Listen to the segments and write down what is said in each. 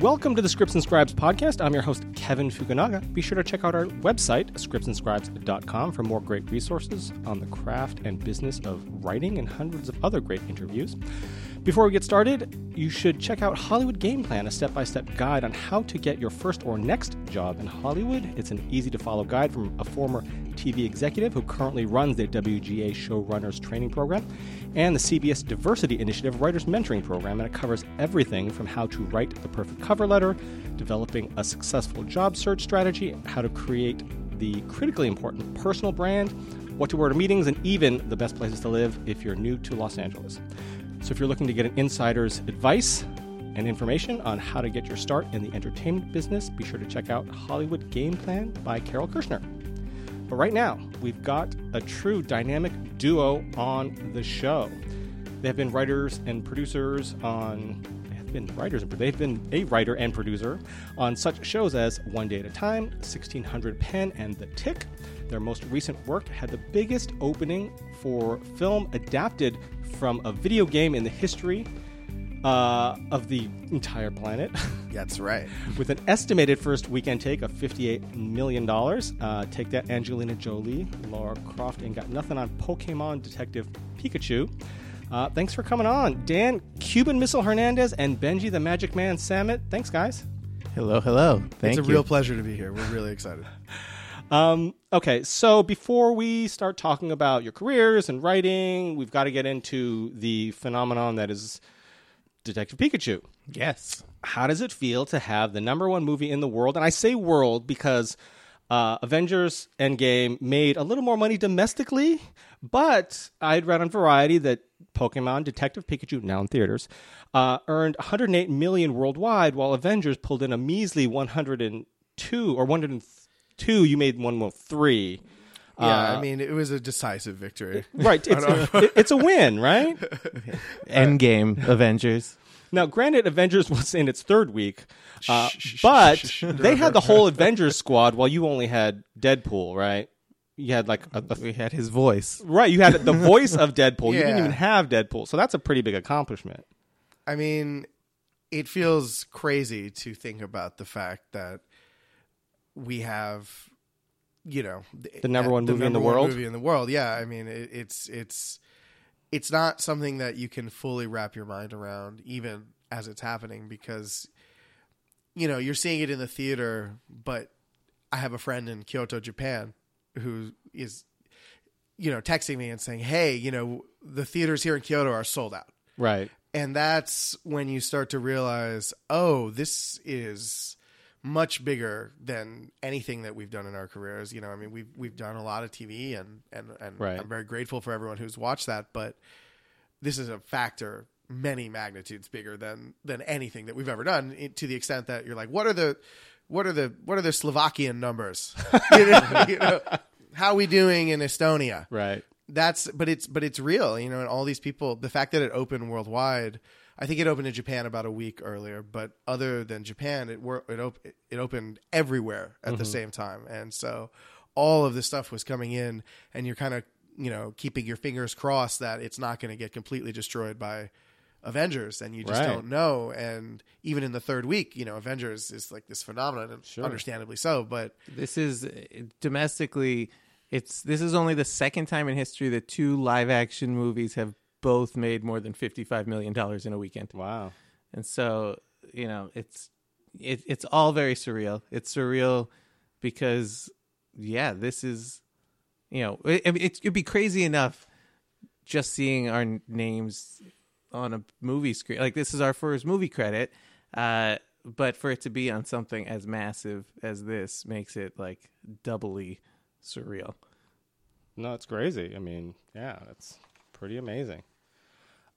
Welcome to the Scripts and Scribes podcast. I'm your host, Kevin Fukunaga. Be sure to check out our website, scriptsandscribes.com, for more great resources on the craft and business of writing and hundreds of other great interviews. Before we get started, you should check out Hollywood Game Plan, a step by step guide on how to get your first or next job in Hollywood. It's an easy to follow guide from a former TV executive who currently runs the WGA Showrunners Training Program and the CBS Diversity Initiative Writers Mentoring Program. And it covers everything from how to write the perfect cover letter, developing a successful job search strategy, how to create the critically important personal brand, what to wear to meetings, and even the best places to live if you're new to Los Angeles. So if you're looking to get an insider's advice and information on how to get your start in the entertainment business, be sure to check out Hollywood Game Plan by Carole Kirschner. But right now, we've got a true dynamic duo on the show. They have been writers and producers on been writers and they've been a writer and producer on such shows as One Day at a Time, 1600 Penn, and The Tick. Their most recent work had the biggest opening for film adapted from a video game in the history uh, of the entire planet. That's right. With an estimated first weekend take of $58 million. Uh, take that, Angelina Jolie, Laura Croft, and got nothing on Pokemon Detective Pikachu. Uh, thanks for coming on. Dan, Cuban Missile Hernandez, and Benji the Magic Man Samit. Thanks, guys. Hello, hello. Thank it's a you. real pleasure to be here. We're really excited. Um, okay, so before we start talking about your careers and writing, we've got to get into the phenomenon that is Detective Pikachu. Yes. How does it feel to have the number one movie in the world? And I say world because uh, Avengers Endgame made a little more money domestically, but I'd read on Variety that Pokemon Detective Pikachu, now in theaters, uh, earned 108 million worldwide, while Avengers pulled in a measly 102 or 102. You made 103. Yeah, uh, I mean, it was a decisive victory. Right. It's, a, it's a win, right? Endgame, Avengers. Now, granted, Avengers was in its third week, uh, but they had the whole Avengers squad while you only had Deadpool, right? You had like a, a we had his voice, right? You had the voice of Deadpool. Yeah. You didn't even have Deadpool, so that's a pretty big accomplishment. I mean, it feels crazy to think about the fact that we have you know, The number uh, one movie in the one world? Movie in the world, yeah. I mean, it, it's it's it's not something that you can fully wrap your mind around, even as it's happening, because you know you're seeing it in the theater. But I have a friend in Kyoto, Japan, who is, you know, texting me and saying, "Hey, you know, the theaters here in Kyoto are sold out." Right. and that's when you start to realize oh this is much bigger than anything that we've done in our careers you know i mean we've we've done a lot of tv and and, and Right. i'm very grateful for everyone who's watched that but this is a factor many magnitudes bigger than than anything that we've ever done it- to the extent that you're like what are the what are the what are the slovakian numbers you know, you know, how are we doing in estonia Right. that's but it's but it's real you know and all these people the fact that it opened worldwide i think it opened in japan about a week earlier but other than japan it wor- it, op- it opened everywhere at the same time and so all of this stuff was coming in and you're kind of you know keeping your fingers crossed that it's not going to get completely destroyed by avengers and you just Right. don't know and even in the third week you know avengers is like this phenomenon and understandably so but This is uh, domestically. It's this is only the second time in history that two live action movies have both made more than fifty five million dollars in a weekend. Wow. And so you know it's it, it's all very surreal. It's surreal because yeah, this is you know it, it, it'd be crazy enough just seeing our names on a movie screen. Like this is our first movie credit, uh, but for it to be on something as massive as this makes it like doubly surreal. No, it's crazy. I mean, yeah, it's pretty amazing.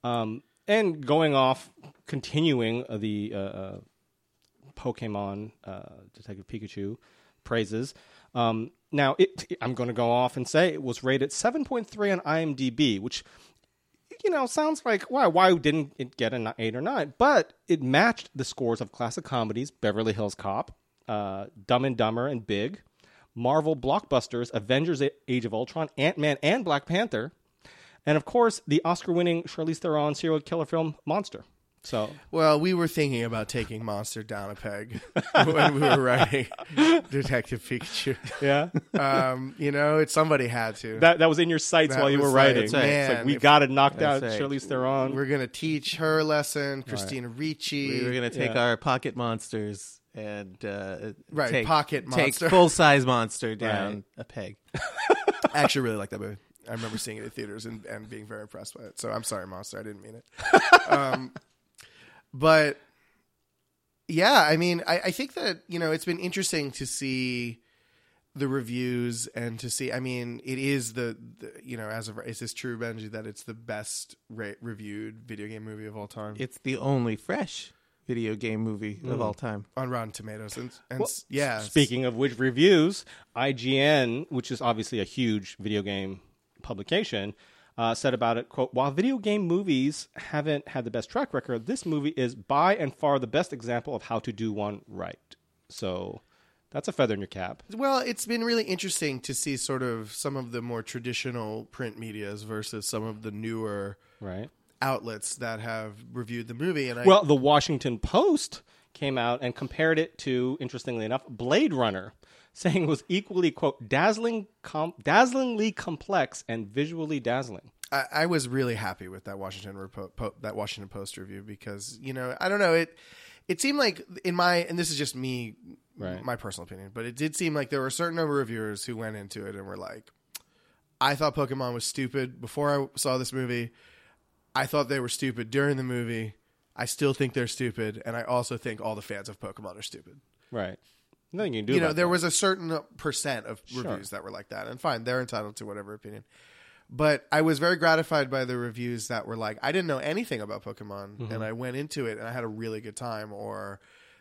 Um, and going off, continuing uh, the uh, uh, Pokemon uh, Detective Pikachu praises. Um, now, it, I'm going to go off and say it was rated 7.3 on IMDb, which you know sounds like why why didn't it get an eight or nine? But it matched the scores of classic comedies Beverly Hills Cop, uh, Dumb and Dumber, and Big, Marvel blockbusters Avengers: Age of Ultron, Ant Man, and Black Panther, and of course the Oscar-winning Charlize Theron serial killer film Monster. So Well, we were thinking about taking Monster down a peg when we were writing Detective Pikachu. yeah, Um, you know, it somebody had to. that that was in your sights That while you were like- writing. That's right. It's like we got to knock down That's right. Charlize Theron. we're gonna teach her a lesson, Christina Ricci. We were gonna take Yeah. our pocket monsters and uh, Right, take, pocket take full size monster down Right. a peg. I actually really like that movie. I remember seeing it in theaters and, and being very impressed by it. So I'm sorry, Monster. I didn't mean it. um, but yeah, I mean, I, I think that you know it's been interesting to see the reviews and to see. I mean, it is the, the you know as of is this true, Benji, that it's the best ra- reviewed video game movie of all time It's the only fresh video game movie of all time. on Rotten Tomatoes, and, and Well, yeah, Speaking of which reviews, IGN, which is obviously a huge video game publication, uh, said about it, quote, while video game movies haven't had the best track record, this movie is by and far the best example of how to do one right. So that's a feather in your cap. Well, it's been really interesting to see sort of some of the more traditional print medias versus some of the newer Right. outlets that have reviewed the movie. And I, Well, the Washington Post came out and compared it to, interestingly enough, Blade Runner, saying was equally, quote, dazzling, com- dazzlingly complex and visually dazzling. I, I was really happy with that Washington Repo- po- that Washington Post review because you know I don't know it. It seemed like in my and this is just me, Right. my personal opinion, but it did seem like there were a certain number of reviewers who went into it and were like, "I thought Pokemon was stupid before I saw this movie. I thought they were stupid during the movie. I still think they're stupid, and I also think all the fans of Pokemon are stupid." Right. Nothing you can do. you know there that. was a certain percent of Sure. reviews that were like that and fine they're entitled to whatever opinion but i was very gratified by the reviews that were like i didn't know anything about pokemon Mm-hmm. and i went into it and i had a really good time or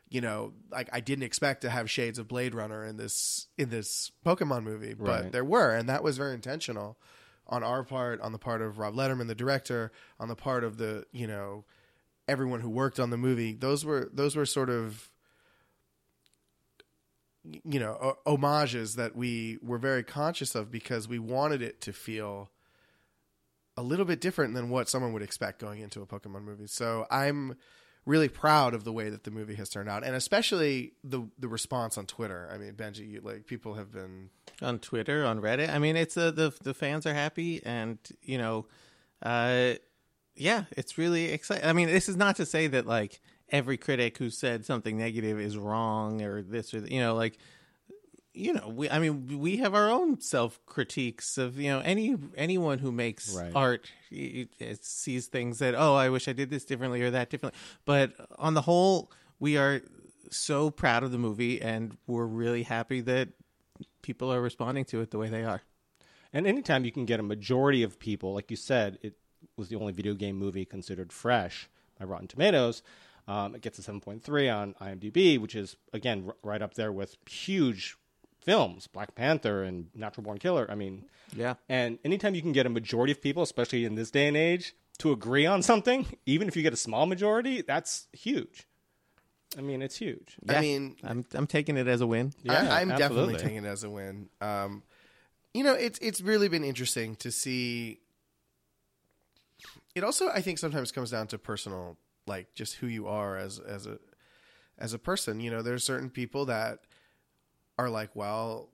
you know like i didn't expect to have shades of blade runner in this in this pokemon movie but Right. there were and that was very intentional on our part on the part of rob letterman the director on the part of the you know everyone who worked on the movie those were those were sort of you know homages that we were very conscious of because we wanted it to feel a little bit different than what someone would expect going into a Pokemon movie. So I'm really proud of the way that the movie has turned out, and especially the the response on Twitter. I mean, Benji, you, like people have been on Twitter, on Reddit. I mean, it's uh, the the fans are happy, and you know, uh, yeah, it's really exciting. I mean, this is not to say that like every critic who said something negative is wrong or this or you know, like you know, we I mean, we have our own self critiques of you know any anyone who makes Right. art y- y- sees things that oh, I wish I did this differently or that differently. But on the whole, we are so proud of the movie, and we're really happy that people are responding to it the way they are. And anytime you can get a majority of people, like you said, it was the only video game movie considered fresh by Rotten Tomatoes. Um, it gets a 7.3 on IMDb, which is, again, r- right up there with huge films, Black Panther and Natural Born Killer. I mean, Yeah. and anytime you can get a majority of people, especially in this day and age, to agree on something, even if you get a small majority, that's huge. I mean, it's huge. Yeah. I mean, I'm I'm taking it as a win. Yeah, I, I'm definitely taking it as a win. Um, you know, it's it's really been interesting to see. It also, I think, sometimes comes down to personal, like just who you are as as a as a person. You know, there's certain people that are like, well,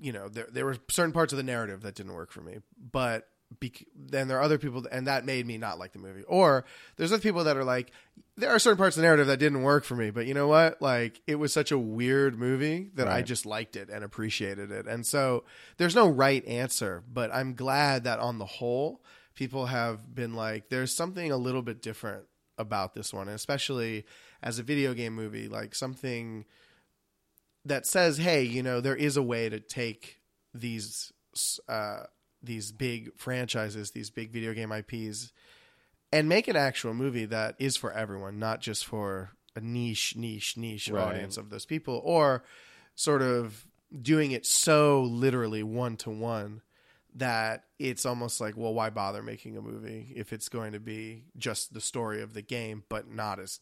you know, there there were certain parts of the narrative that didn't work for me, but bec- then there are other people, and that made me not like the movie. Or there's other people that are like, there are certain parts of the narrative that didn't work for me, but you know what? Like, it was such a weird movie that I just liked it and appreciated it. And so there's no right answer, but I'm glad that on the whole, people have been like, there's something a little bit different about this one, especially as a video game movie, like something that says, "Hey, you know, there is a way to take these uh, these big franchises, these big video game IPs, and make an actual movie that is for everyone, not just for a niche, niche, niche Right. audience of those people, or sort of doing it so literally one to one that it's almost like, well, why bother making a movie if it's going to be just the story of the game, but not as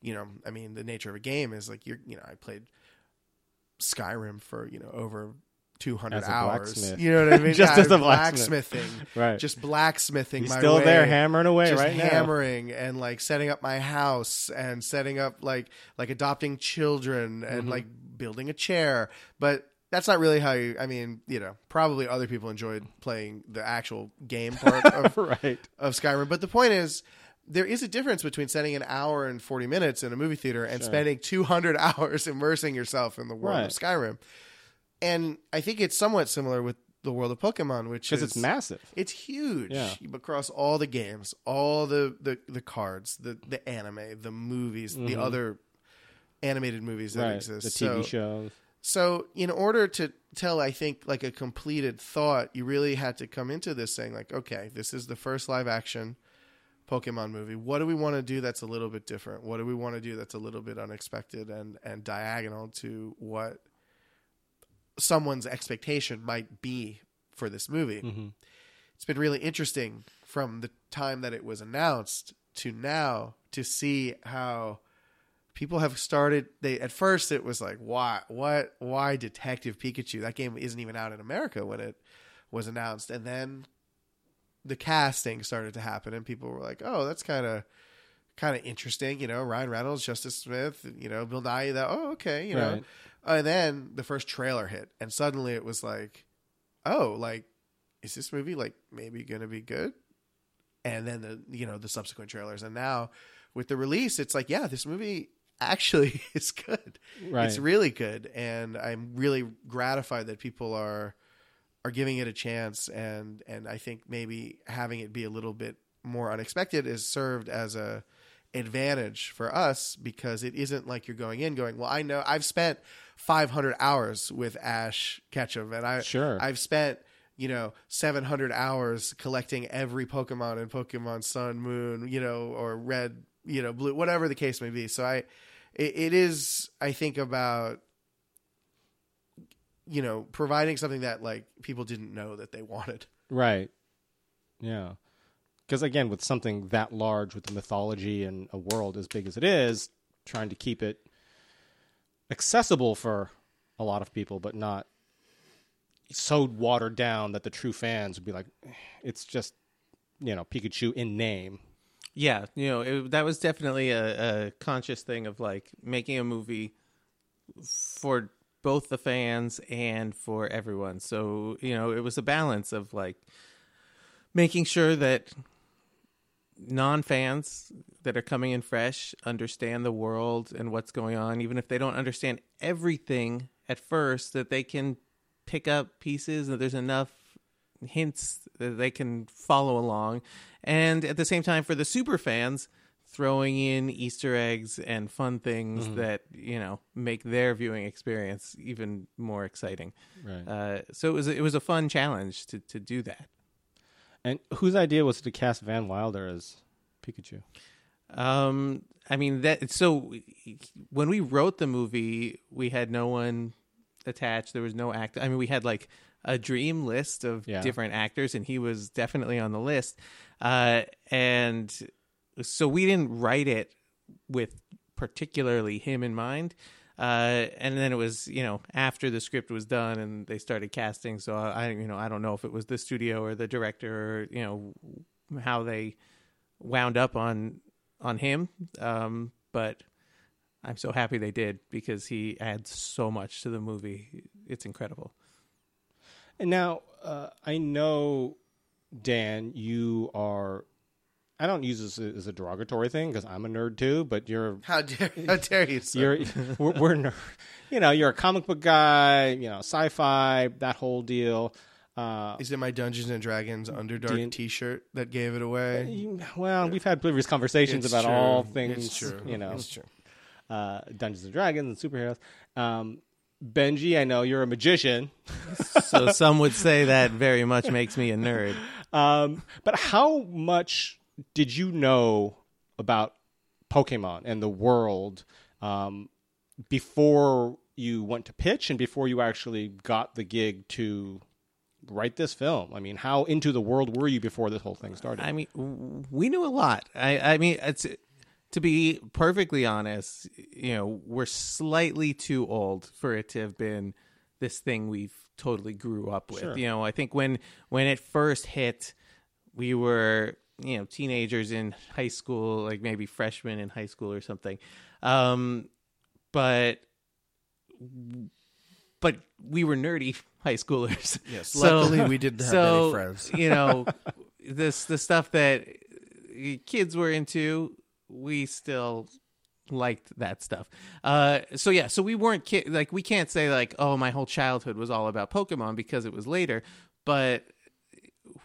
you know, I mean, the nature of a game is like you're, you know, I played Skyrim for you know over 200 hours. blacksmith. You know what I mean? Just Yeah, as a blacksmith. blacksmithing, Right. Just blacksmithing. He's my still way, there hammering away right now. hammering and like setting up my house and setting up like like adopting children Mm-hmm. and like building a chair. But that's not really how you. I mean, you know, probably other people enjoyed playing the actual game part of right. of Skyrim. But the point is, there is a difference between spending an hour and 40 minutes in a movie theater and spending 200 hours immersing yourself in the world Right. of Skyrim. And I think it's somewhat similar with the world of Pokemon, which Because is it's massive. It's huge Yeah. across all the games, all the, the, the cards, the, the anime, the movies, the other animated movies that Mm-hmm. Right. exist. The TV So- shows. So, in order to tell, I think, like a completed thought, you really had to come into this saying, like, okay, this is the first live action Pokemon movie. What do we want to do that's a little bit different? What do we want to do that's a little bit unexpected and, and diagonal to what someone's expectation might be for this movie? Mm-hmm. It's been really interesting from the time that it was announced to now to see how people have started they at first it was like why what why detective pikachu? That game isn't even out in america when it was announced. And then the casting started to happen and people were like oh that's kind of kind of interesting you know ryan reynolds justice smith you know bill nighy that oh okay you know. Right. and then the first trailer hit and suddenly it was like oh like is this movie like maybe gonna be good? And then the you know the subsequent trailers. And now with the release it's like yeah this movie actually is good Right. it's really good and i'm really gratified that people are are giving it a chance and and i think maybe having it be a little bit more unexpected is served as a advantage for us because it isn't like you're going in going well i know i've spent 500 hours with ash ketchum and i Sure. i've spent you know 700 hours collecting every pokemon in pokemon sun moon you know or red you know blue whatever the case may be so i it, it is i think about you know providing something that like people didn't know that they wanted Right. Yeah. Because again, with something that large, with the mythology and a world as big as it is, trying to keep it accessible for a lot of people, but not so watered down that the true fans would be like, "Eh, it's just, you know, Pikachu in name. Yeah, you know, it, that was definitely a, a conscious thing of like making a movie for both the fans and for everyone. So, you know, it was a balance of like making sure that non fans that are coming in fresh understand the world and what's going on, even if they don't understand everything at first, that they can pick up pieces, that there's enough hints that they can follow along. And at the same time, for the super fans, throwing in Easter eggs and fun things that, you know, make their viewing experience even more exciting. Right. Uh, so it was it was a fun challenge to, to do that. And whose idea was to cast Van Wilder as Pikachu? Um, I mean that. So when we wrote the movie, we had no one attached. There was no act. I mean, we had like a dream list of Yeah. different actors, and he was definitely on the list. Uh, and so we didn't write it with particularly him in mind. Uh, and then it was, you know, after the script was done and they started casting. So I, you know, I don't know if it was the studio or the director or, you know, how they wound up on on him. Um, but I'm so happy they did because he adds so much to the movie. It's incredible. And now, uh, I know, Dan, you are. I don't use this as a derogatory thing because I'm a nerd too. But you're how dare how dare you sir? you're we're, we're ner- you know you're a comic book guy. You know, sci-fi, that whole deal. Uh, is it my dungeons and dragons underdark D- t-shirt that gave it away you- well, we've had previous conversations It's about true. all things. it's true You know, it's true uh, Dungeons and Dragons and superheroes. Um, Benji, I know you're a magician. So some would say that very much makes me a nerd. Um, but how much did you know about Pokemon and the world um, before you went to pitch and before you actually got the gig to write this film? I mean, how into the world were you before this whole thing started? I mean, we knew a lot. I, I mean, it's to be perfectly honest. You know, we're slightly too old for it to have been this thing we've totally grew up with. Sure. You know, I think when when it first hit, we were you know teenagers in high school, like maybe freshmen in high school or something. Um, but but we were nerdy high schoolers. Yes. So- Luckily, we didn't have so, many friends. you know, this the stuff that kids were into, we still liked that stuff. Uh, so yeah, so we weren't ki- like we can't say like oh my whole childhood was all about Pokemon because it was later, but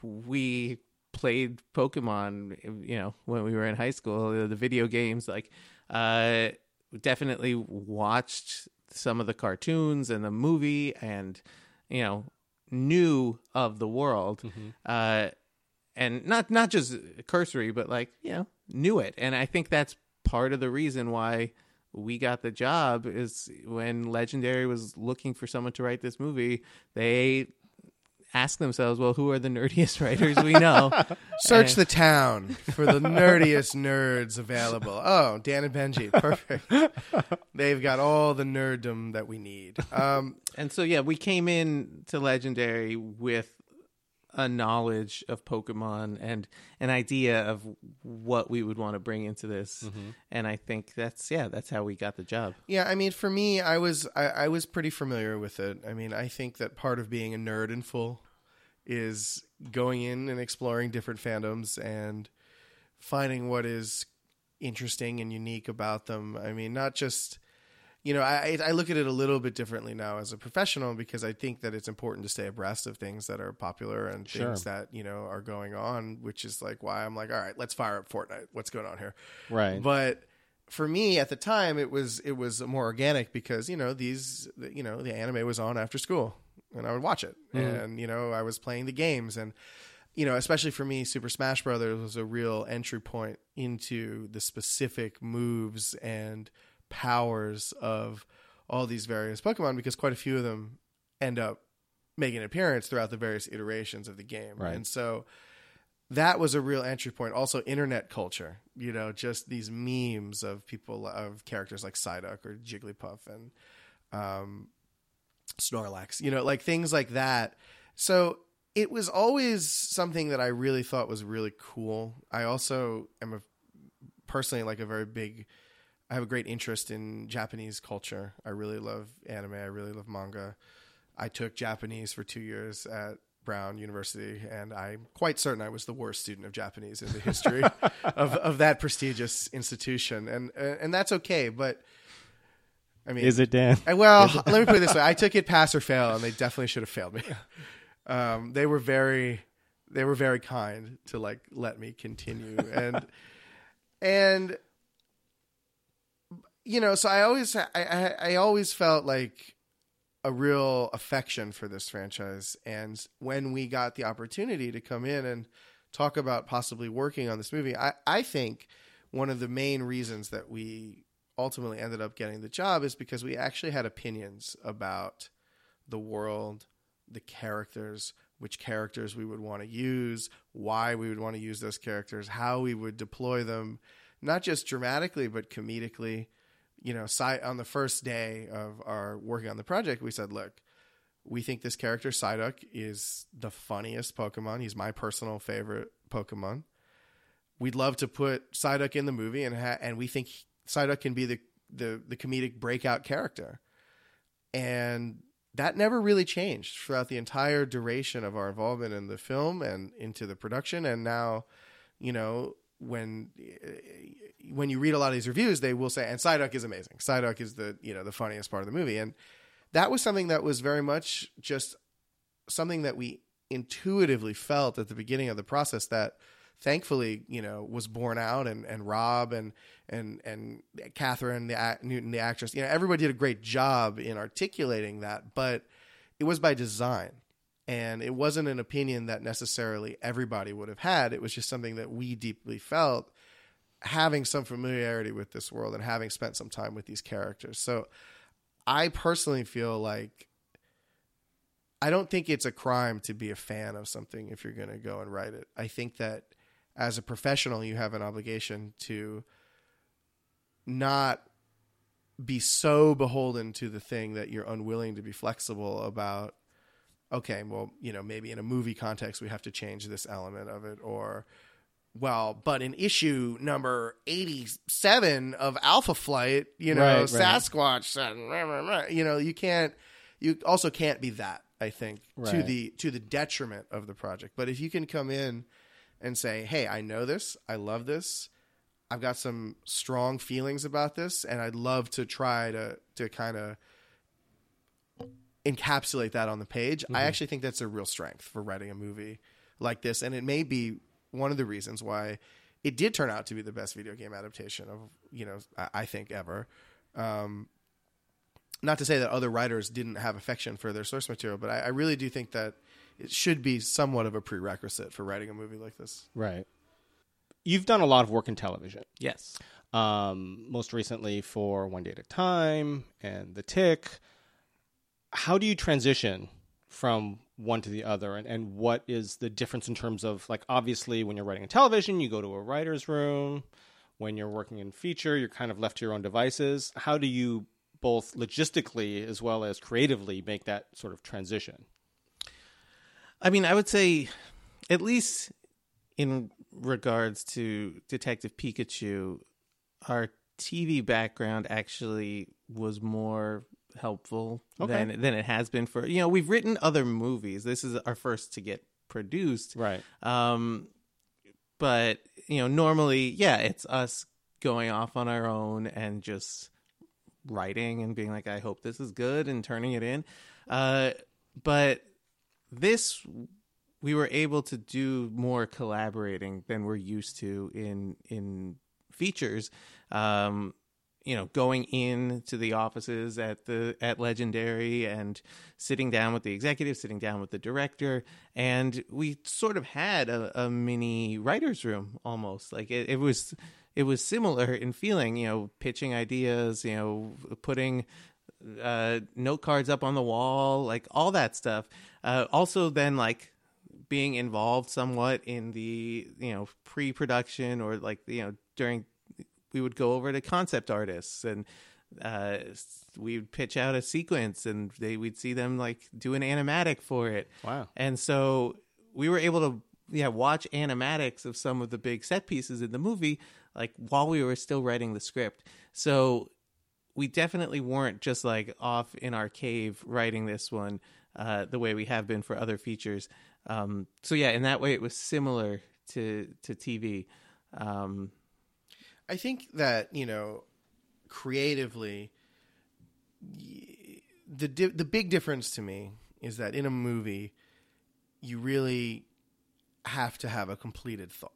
we played Pokemon, you know, when we were in high school, the, the video games like uh definitely watched some of the cartoons and the movie and you know knew of the world uh and not not just cursory but like you know knew it and i think that's part of the reason why we got the job is when legendary was looking for someone to write this movie they asked themselves well who are the nerdiest writers we know Search And- the town for the nerdiest nerds available. Oh, Dan and Benji, perfect. They've got all the nerddom that we need. Um, And so yeah, we came in to Legendary with a knowledge of Pokemon and an idea of what we would want to bring into this. Mm-hmm. And I think that's yeah, that's how we got the job. yeah, I mean, for me, I was I, I was pretty familiar with it. I mean, I think that part of being a nerd in full is going in and exploring different fandoms and finding what is interesting and unique about them. I mean, not just you know, I I look at it a little bit differently now as a professional because I think that it's important to stay abreast of things that are popular and Sure. things that you know are going on, which is like why I'm like, all right, let's fire up Fortnite. What's going on here? Right. But for me at the time, it was it was more organic because you know these you know the anime was on after school and I would watch it, mm-hmm. and you know I was playing the games and you know especially for me, Super Smash Brothers was a real entry point into the specific moves and powers of all these various Pokemon because quite a few of them end up making an appearance throughout the various iterations of the game, Right. and so that was a real entry point. Also, internet culture, you know, just these memes of people of characters like Psyduck or Jigglypuff and um, Snorlax, you know, like things like that. So it was always something that I really thought was really cool. I also am a personally like a very big. I have a great interest in Japanese culture. I really love anime. I really love manga. I took Japanese for two years at Brown University, and I'm quite certain I was the worst student of Japanese in the history of, of that prestigious institution, and and that's okay. But I mean, Is it Dan? Well, let me put it this way: I took it pass or fail, and they definitely should have failed me. Um, they were very, they were very kind to like let me continue, and and you know, so I always, I, I, I always felt like a real affection for this franchise, and when we got the opportunity to come in and talk about possibly working on this movie, I, I think one of the main reasons that we ultimately ended up getting the job is because we actually had opinions about the world, the characters, which characters we would want to use, why we would want to use those characters, how we would deploy them, not just dramatically but comedically. You know, on the first day of our working on the project, we said, "Look, we think this character Psyduck is the funniest Pokemon. He's my personal favorite Pokemon. We'd love to put Psyduck in the movie, and ha- and we think Psyduck can be the, the the comedic breakout character." And that never really changed throughout the entire duration of our involvement in the film and into the production. And now, you know, when when you read a lot of these reviews, they will say, "And Psyduck is amazing. Psyduck is the you know the funniest part of the movie." And that was something that was very much just something that we intuitively felt at the beginning of the process that thankfully you know was borne out and and Rob and and and Kathryn the act, Newton the actress you know everybody did a great job in articulating that but it was by design and it wasn't an opinion that necessarily everybody would have had it was just something that we deeply felt having some familiarity with this world and having spent some time with these characters so I personally feel like I don't think it's a crime to be a fan of something if you're going to go and write it. I think that as a professional, you have an obligation to not be so beholden to the thing that you're unwilling to be flexible about okay, well, you know, maybe in a movie context we have to change this element of it or well, but in issue number 87 of Alpha Flight, you know, Right, right. Sasquatch said, rah, rah. you know, you can't you also can't be that, I think, to the to the detriment of the project. But if you can come in and say, "Hey, I know this. I love this. I've got some strong feelings about this and I'd love to try to to kind of encapsulate that on the page. I actually think that's a real strength for writing a movie like this, and it may be one of the reasons why it did turn out to be the best video game adaptation of you know I, I think ever. Um, not to say that other writers didn't have affection for their source material, but I, I really do think that it should be somewhat of a prerequisite for writing a movie like this. Right. You've done a lot of work in television. Yes. um, most recently for One Day at a Time and The Tick. How do you transition from one to the other, and, and what is the difference in terms of like obviously when you're writing in television, you go to a writer's room. When you're working in feature, you're kind of left to your own devices. How do you both logistically as well as creatively make that sort of transition? I mean, I would say, at least in regards to Detective Pikachu, our TV background actually was more helpful Okay. than than it has been for you know we've written other movies. This is our first to get produced, Right. um, but you know normally yeah it's us going off on our own and just writing and being like i hope this is good and turning it in uh, but this we were able to do more collaborating than we're used to in in features um you know going in to the offices at the at legendary and sitting down with the executive sitting down with the director and we sort of had a, a mini writers room almost like it, it was it was similar in feeling you know pitching ideas you know putting uh, note cards up on the wall, like all that stuff. Uh, also, then like being involved somewhat in the you know pre-production or like you know during we would go over to concept artists and uh we would pitch out a sequence and they we'd see them like do an animatic for it Wow. and so we were able to yeah watch animatics of some of the big set pieces in the movie like while we were still writing the script so we definitely weren't just like off in our cave writing this one uh, the way we have been for other features. Um, so yeah, in that way, it was similar to to TV. Um, I think that you know, creatively, the di- the big difference to me is that in a movie, you really have to have a completed thought.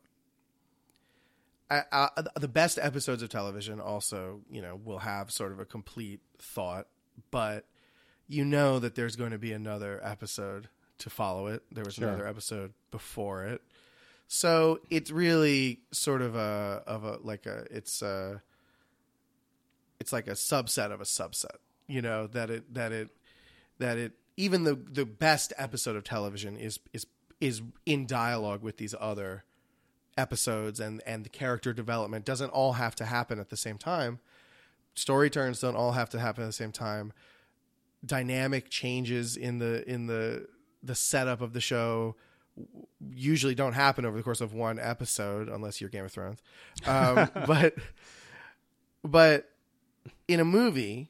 I, I, the best episodes of television also, you know, will have sort of a complete thought, but you know that there's going to be another episode to follow it. There was Sure. another episode before it. So it's really sort of a of a like a it's a it's like a subset of a subset. You know that it that it that it even the the best episode of television is is is in dialogue with these other episodes and and the character development doesn't all have to happen at the same time. Story turns don't all have to happen at the same time. Dynamic changes in the in the the setup of the show usually don't happen over the course of one episode unless you're Game of Thrones. Um, but but in a movie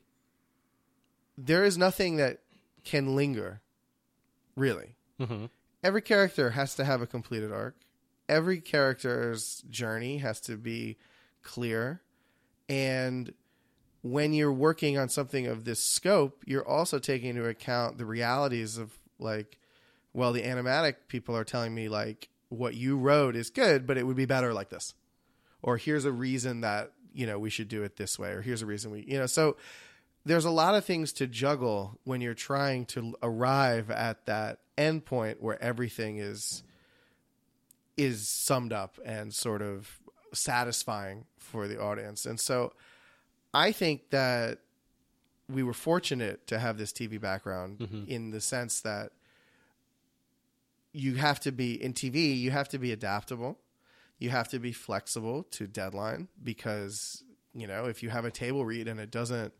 there is nothing that can linger really. Mm-hmm. Every character has to have a completed arc. Every character's journey has to be clear and when you're working on something of this scope, you're also taking into account the realities of like well, the animatic people are telling me like what you wrote is good, but it would be better like this. Or here's a reason that, you know, we should do it this way, or here's a reason we, you know, so there's a lot of things to juggle when you're trying to arrive at that end point where everything is is summed up and sort of satisfying for the audience. And so I think that we were fortunate to have this TV background mm-hmm. in the sense that you have to be in TV, you have to be adaptable. You have to be flexible to deadline because, you know, if you have a table read and it doesn't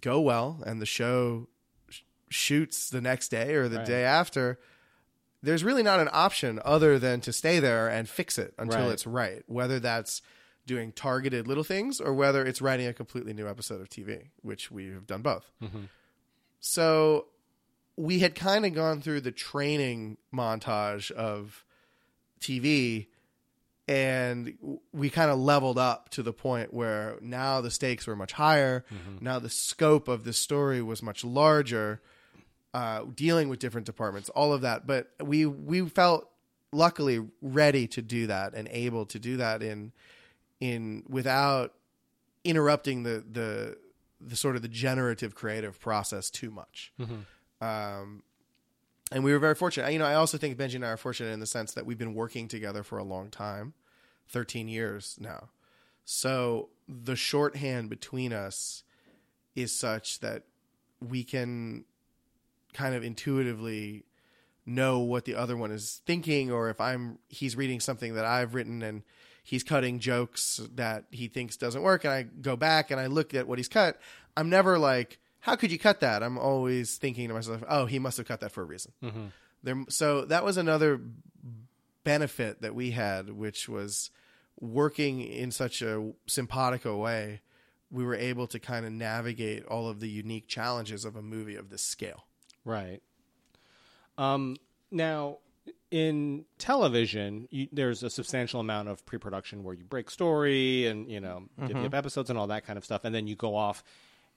go well and the show sh- shoots the next day or the Right. day after, there's really not an option other than to stay there and fix it until Right. it's right. Whether that's doing targeted little things or whether it's writing a completely new episode of TV, which we have done both. Mm-hmm. So we had kind of gone through the training montage of TV and we kind of leveled up to the point where now the stakes were much higher. Now the scope of the story was much larger, uh, dealing with different departments, all of that. But we we felt luckily ready to do that and able to do that in in without interrupting the the the sort of the generative creative process too much. Um, and we were very fortunate. You know, I also think Benji and I are fortunate in the sense that we've been working together for a long time, thirteen years now. So the shorthand between us is such that we can kind of intuitively know what the other one is thinking or if I'm he's reading something that I've written and he's cutting jokes that he thinks doesn't work and I go back and I look at what he's cut, I'm never like, how could you cut that? I'm always thinking to myself, oh, he must have cut that for a reason. There, so that was another benefit that we had, which was working in such a simpatico way. We were able to kind of navigate all of the unique challenges of a movie of this scale. Right. Um, now, in television, you, there's a substantial amount of pre-production where you break story and you know divvy up episodes and all that kind of stuff, and then you go off,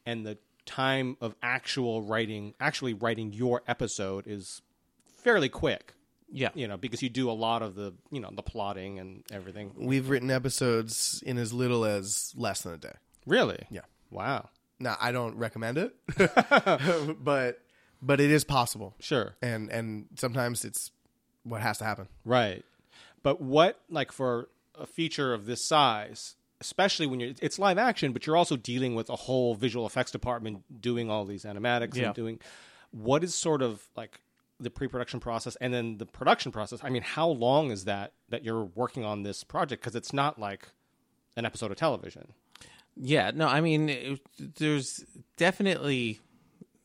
and the time of actual writing, actually writing your episode, is fairly quick. Yeah. You know, because you do a lot of the you know the plotting and everything. We've written episodes in as little as less than a day. Really? Yeah. Wow. Now, I don't recommend it, but but it is possible. Sure. And and sometimes it's what has to happen. Right. But what like for a feature of this size, especially when you're it's live action, but you're also dealing with a whole visual effects department doing all these animatics Yeah. and doing what is sort of like the pre-production process and then the production process. I mean, how long is that that you're working on this project because it's not like an episode of television. Yeah, no, I mean, it, there's definitely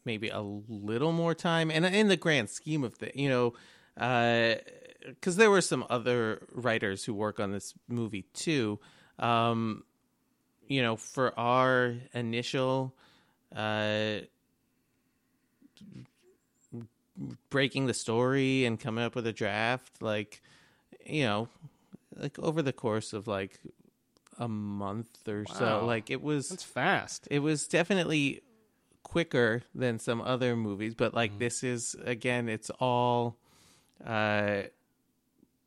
maybe a little more time, and in the grand scheme of the, you know, uh, because there were some other writers who work on this movie too. Um, you know, for our initial uh, breaking the story and coming up with a draft, like, you know, like over the course of like a month or so. Like it was That's fast. it was definitely quicker than some other movies, but like this is again it's all uh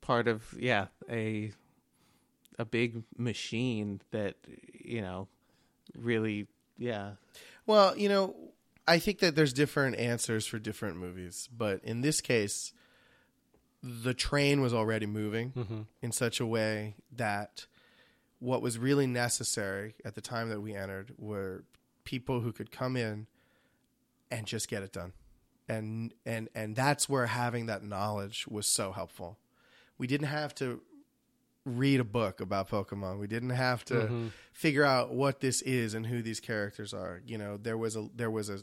part of yeah, a a big machine that you know really yeah. Well, you know, I think that there's different answers for different movies, but in this case, the train was already moving mm-hmm. in such a way that what was really necessary at the time that we entered were people who could come in and just get it done. And and and that's where having that knowledge was so helpful. We didn't have to read a book about Pokemon. We didn't have to mm-hmm. figure out what this is and who these characters are. You know, there was a there was a,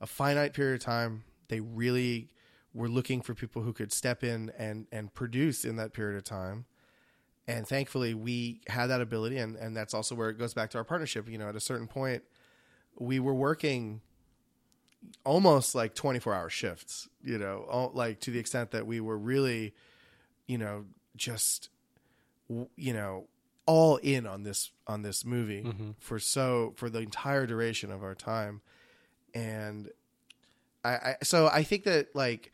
a finite period of time. They really were looking for people who could step in and and produce in that period of time. And thankfully we had that ability and, and that's also where it goes back to our partnership. You know, at a certain point we were working almost like 24 hour shifts, you know, all, like to the extent that we were really, you know, just you know all in on this on this movie mm-hmm. for so for the entire duration of our time. And I, I so i think that like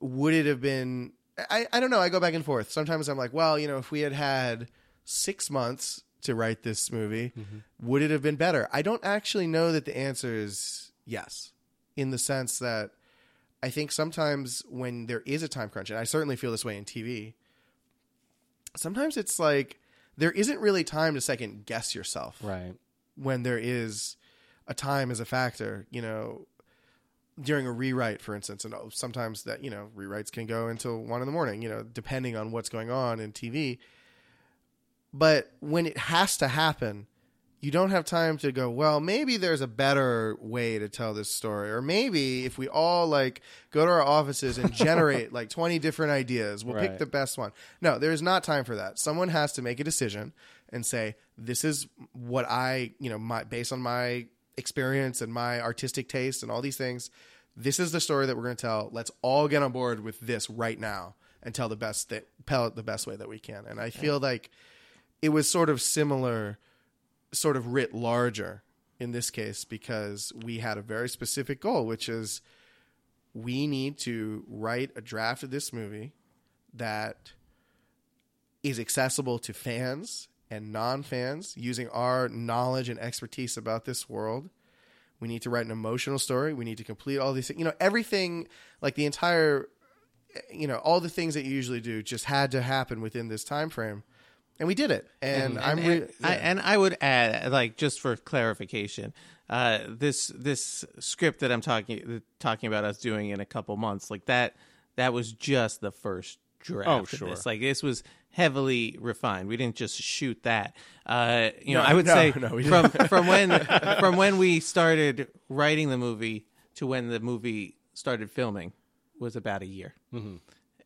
would it have been I, I don't know. I go back and forth. Sometimes i'm like well you know if we had had six months to write this movie mm-hmm. would it have been better? I don't actually know that the answer is yes in the sense that i think sometimes when there is a time crunch and i certainly feel this way in tv sometimes it's like there isn't really time to second guess yourself Right. when there is a time as a factor, you know, during a rewrite, for instance, and oh, sometimes that, you know, rewrites can go until one in the morning, you know, depending on what's going on in TV. But when it has to happen, you don't have time to go well maybe there's a better way to tell this story or maybe if we all like go to our offices and generate like 20 different ideas we'll pick the best one. No there's not time for that. Someone has to make a decision and say this is what i you know my based on my experience and my artistic taste and all these things this is the story that we're going to tell. Let's all get on board with this right now and tell the best that tell it the best way that we can. And i feel like it was sort of similar sort of writ larger in this case because we had a very specific goal, which is we need to write a draft of this movie that is accessible to fans and non fans using our knowledge and expertise about this world. We need to write an emotional story. We need to complete all these things. You know, everything, like the entire, you know, all the things that you usually do just had to happen within this time frame. And we did it. And, I'm and, re- and, I, and I would add, like, just for clarification, uh, this this script that I'm talking talking about us doing in a couple months, like that, that was just the first draft. Oh, of sure. this. Like this was heavily refined. We didn't just shoot that. Uh, you know, I would no, say no, from from when from when we started writing the movie to when the movie started filming was about a year, Mm-hmm.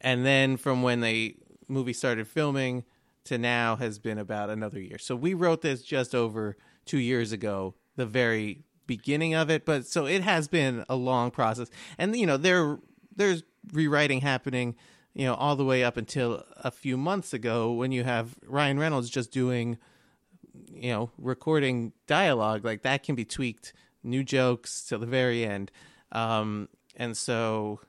and then from when the movie started filming to now has been about another year. So we wrote this just over two years ago, the very beginning of it. But so it has been a long process, and you know there there's rewriting happening, you know, all the way up until a few months ago when you have Ryan Reynolds just doing, you know, recording dialogue like that can be tweaked, new jokes till the very end, um, and so.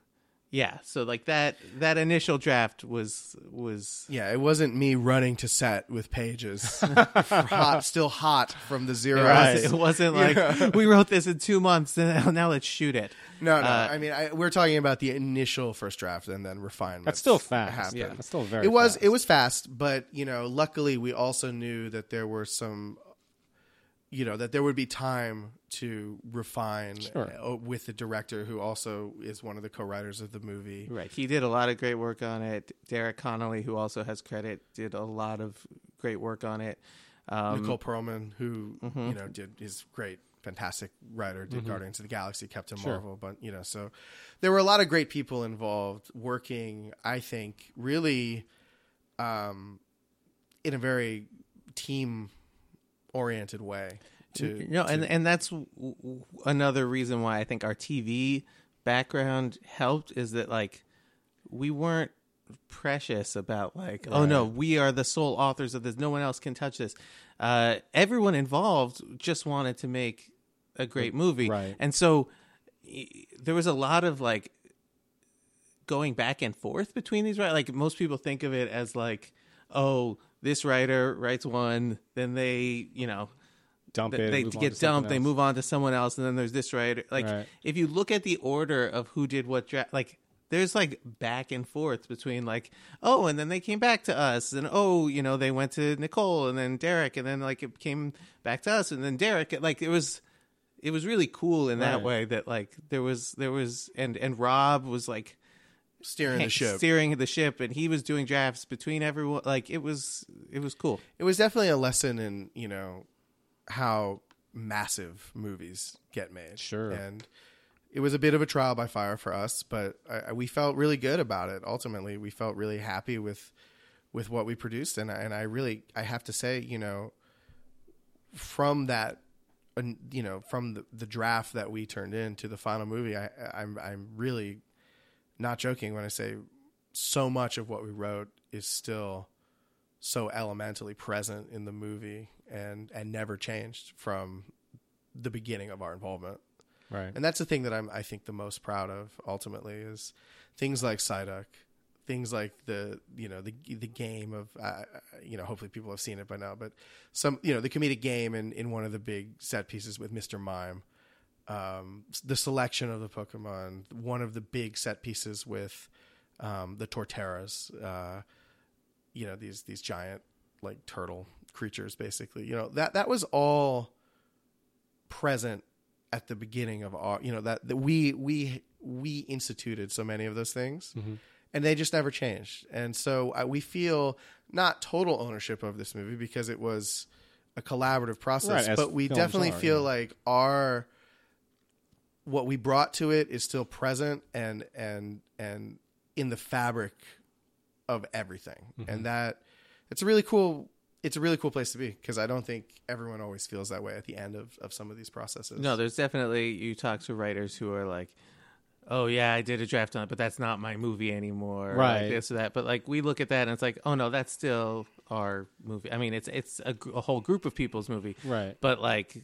Yeah, so like that that initial draft was was Yeah, it wasn't me running to set with pages, hot, still hot from the zero. Right. It wasn't like we wrote this in two months and now let's shoot it. No, no. Uh, I mean, I, we're talking about the initial first draft and then refinement. That's still fast. Happened. Yeah, that's still very. it was fast. it was fast, but you know, luckily we also knew that there were some, you know, that there would be time to refine Sure. uh, with the director, who also is one of the co-writers of the movie. Right. He did a lot of great work on it. Derek Connolly, who also has credit, did a lot of great work on it. Um, Nicole Perlman, who Mm-hmm. you know did is great, fantastic writer, did Guardians of the Galaxy, Captain Sure. Marvel, but you know, so there were a lot of great people involved working. I think really, um, in a very team oriented way. To you know, and and that's w- another reason why I think our TV background helped is that like we weren't precious about like oh no we are the sole authors of this. No one else can touch this. Uh everyone involved just wanted to make a great movie. Right. and so y- there was a lot of like going back and forth between these right? Like most people think of it as like oh this writer writes one then they you know dump they, it. they move on get to dumped. They move on to someone else, and then there's this writer. Like Right. if you look at the order of who did what, dra- like there's like back and forth between like oh, and then they came back to us, and oh, you know they went to Nicole, and then Derek, and then like it came back to us, and then Derek. Like it was. It was really cool in that Right. way that like there was there was and and Rob was like steering the ship. steering the ship and he was doing drafts between everyone like it was it was cool it was definitely a lesson in you know how massive movies get made. Sure. and it was a bit of a trial by fire for us, but I, I- we felt really good about it. Ultimately, we felt really happy with with what we produced, and and I really I have to say, you know, from that. uh, You know, from the, the draft that we turned in to the final movie, I, I'm I'm really not joking when I say so much of what we wrote is still so elementally present in the movie and and never changed from the beginning of our involvement. Right. And that's the thing that I'm I think the most proud of ultimately is things like Psyduck, things like the you know the the game of uh, you know hopefully people have seen it by now, but some you know the comedic game in in one of the big set pieces with Mr. Mime. Um, the selection of the Pokemon, one of the big set pieces with um, the Torterras, uh, you know these these giant like turtle creatures basically you know that that was all present at the beginning of our you know that, that we we we instituted so many of those things and they just never changed and so uh, we feel not total ownership of this movie because it was a collaborative process. Right, but we definitely are, feel yeah. like our what we brought to it is still present and and and in the fabric of everything, Mm-hmm. and that it's a really cool. It's a really cool place to be because I don't think everyone always feels that way at the end of, of some of these processes. No, there's definitely you talk to writers who are like, "Oh yeah, I did a draft on it, but that's not my movie anymore." Right. Like this or that. But like we look at that and it's like, "Oh no, that's still our movie." I mean, it's it's a, a whole group of people's movie, Right. But like,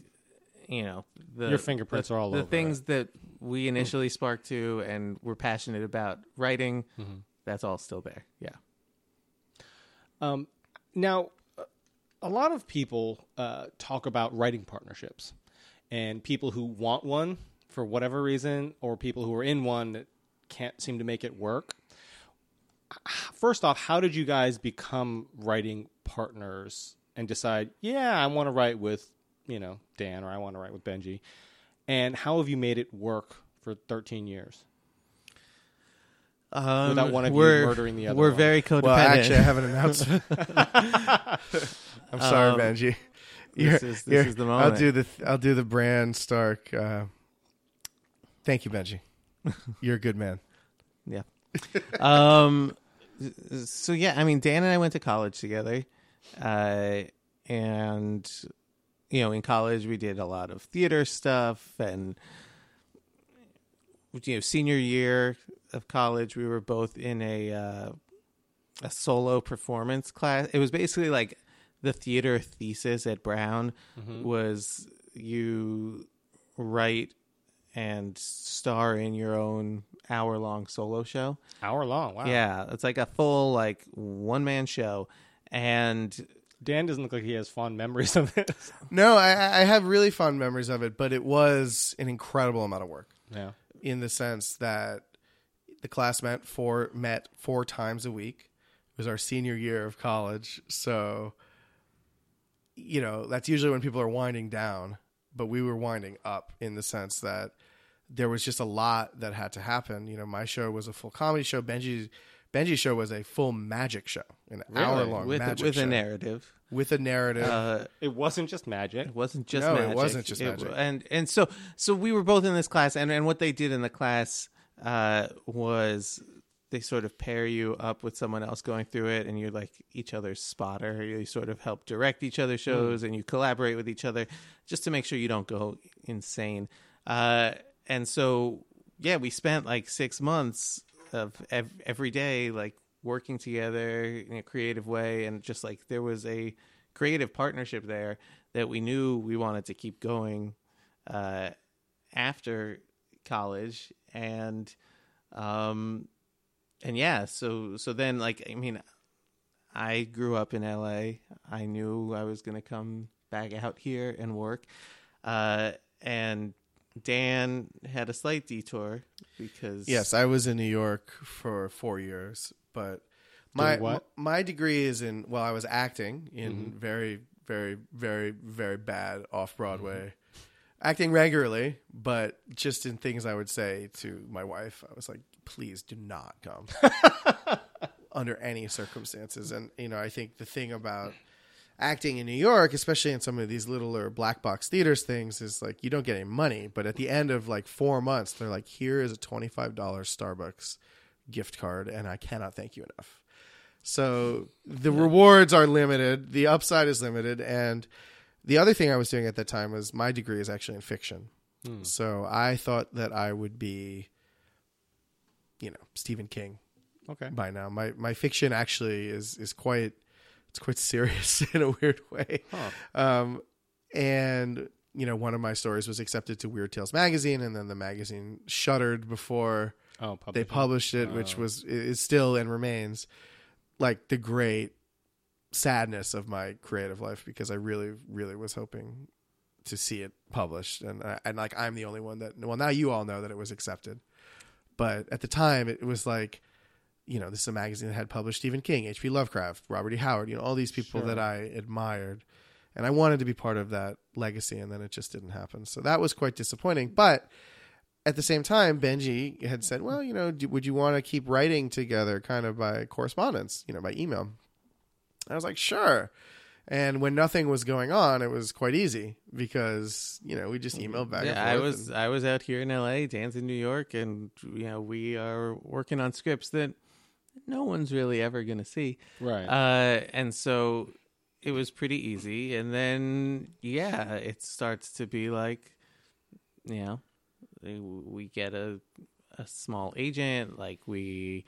you know, the, Your fingerprints the- are all the over things that we initially sparked to and were passionate about writing. Mm-hmm. That's all still there. Yeah. Um, now, a lot of people uh, talk about writing partnerships, and people who want one for whatever reason, or people who are in one that can't seem to make it work. First off, how did you guys become writing partners and decide, yeah, I want to write with, you know, Dan or I want to write with Benji? And how have you made it work for 13 years? Um, Without one of you we're, murdering the other We're one. very codependent. Well, actually, I have an announcement. I'm sorry, Um, Benji. this You're- is- this you're- is the I'll do the I'll do the Bran Stark. Uh, thank you, Benji. You're a good man. Yeah. um. So yeah, I mean, Dan and I went to college together, uh, and you know, in college we did a lot of theater stuff, and you know, senior year of college we were both in a uh, a solo performance class. It was basically like the theater thesis at Brown was you write and star in your own hour long solo show. Hour long. Wow. Yeah, it's like a full like one man show, and Dan doesn't look like he has fond memories of it. No, I, I have really fond memories of it, but it was an incredible amount of work yeah. in the sense that the class met four met four times a week. It was our senior year of college, so you know that's usually when people are winding down, but we were winding up in the sense that there was just a lot that had to happen. You know, my show was a full comedy show. Benji Benji's show was a full magic show, an Really? hour long with magic with show a narrative. with a narrative. Uh, It wasn't just magic. It wasn't just No, it magic. wasn't just It- magic. and and so so we were both in this class, and and what they did in the class uh, was they sort of pair you up with someone else going through it, and you're like each other's spotter. You sort of help direct each other's shows, and you collaborate with each other just to make sure you don't go insane. Uh, and so yeah, we spent like six months of ev- every day like working together in a creative way, and just like there was a creative partnership there that we knew we wanted to keep going uh, after college and um and yeah so so then like i mean i grew up in la i knew i was going to come back out here and work uh and dan had a slight detour because Yes, I was in New York for four years, but my what? m- my degree is in well, I was acting in Mm-hmm. very, very, very, very bad off Broadway, Mm-hmm. Acting regularly, but just in things I would say to my wife, I was like, please do not come under any circumstances. And you know, I think the thing about acting in New York, especially in some of these littler black box theaters things, is like you don't get any money. But at the end of like four months, they're like, here is a twenty five dollars Starbucks gift card, and I cannot thank you enough. So the rewards are limited, the upside is limited, and the other thing I was doing at that time was my degree is actually in fiction. So I thought that I would be, you know, Stephen King Okay. by now. My my fiction actually is is quite it's quite serious in a weird way. Um, and you know, one of my stories was accepted to Weird Tales magazine, and then the magazine shuttered before Oh, they published it, which was is still and remains like the great sadness of my creative life because I really, really was hoping to see it published, and uh, and like I'm the only one that well now you all know that it was accepted, but at the time it was like, you know, this is a magazine that had published Stephen King, H.P. Lovecraft, Robert E. Howard, you know, all these people Sure. that I admired, and I wanted to be part of that legacy, and then it just didn't happen. So that was quite disappointing, but at the same time, Benji had said, "Well, you know, do, would you want to keep writing together, kind of by correspondence, you know, by email?" I was like, "Sure," And when nothing was going on, it was quite easy because you know we just emailed back. and yeah, I was and- I was out here in L.A. Dan's in New York, and you know we are working on scripts that no one's really ever going to see. Right. Uh, and so it was pretty easy. And then, yeah, it starts to be like, you know, we get a a small agent, like we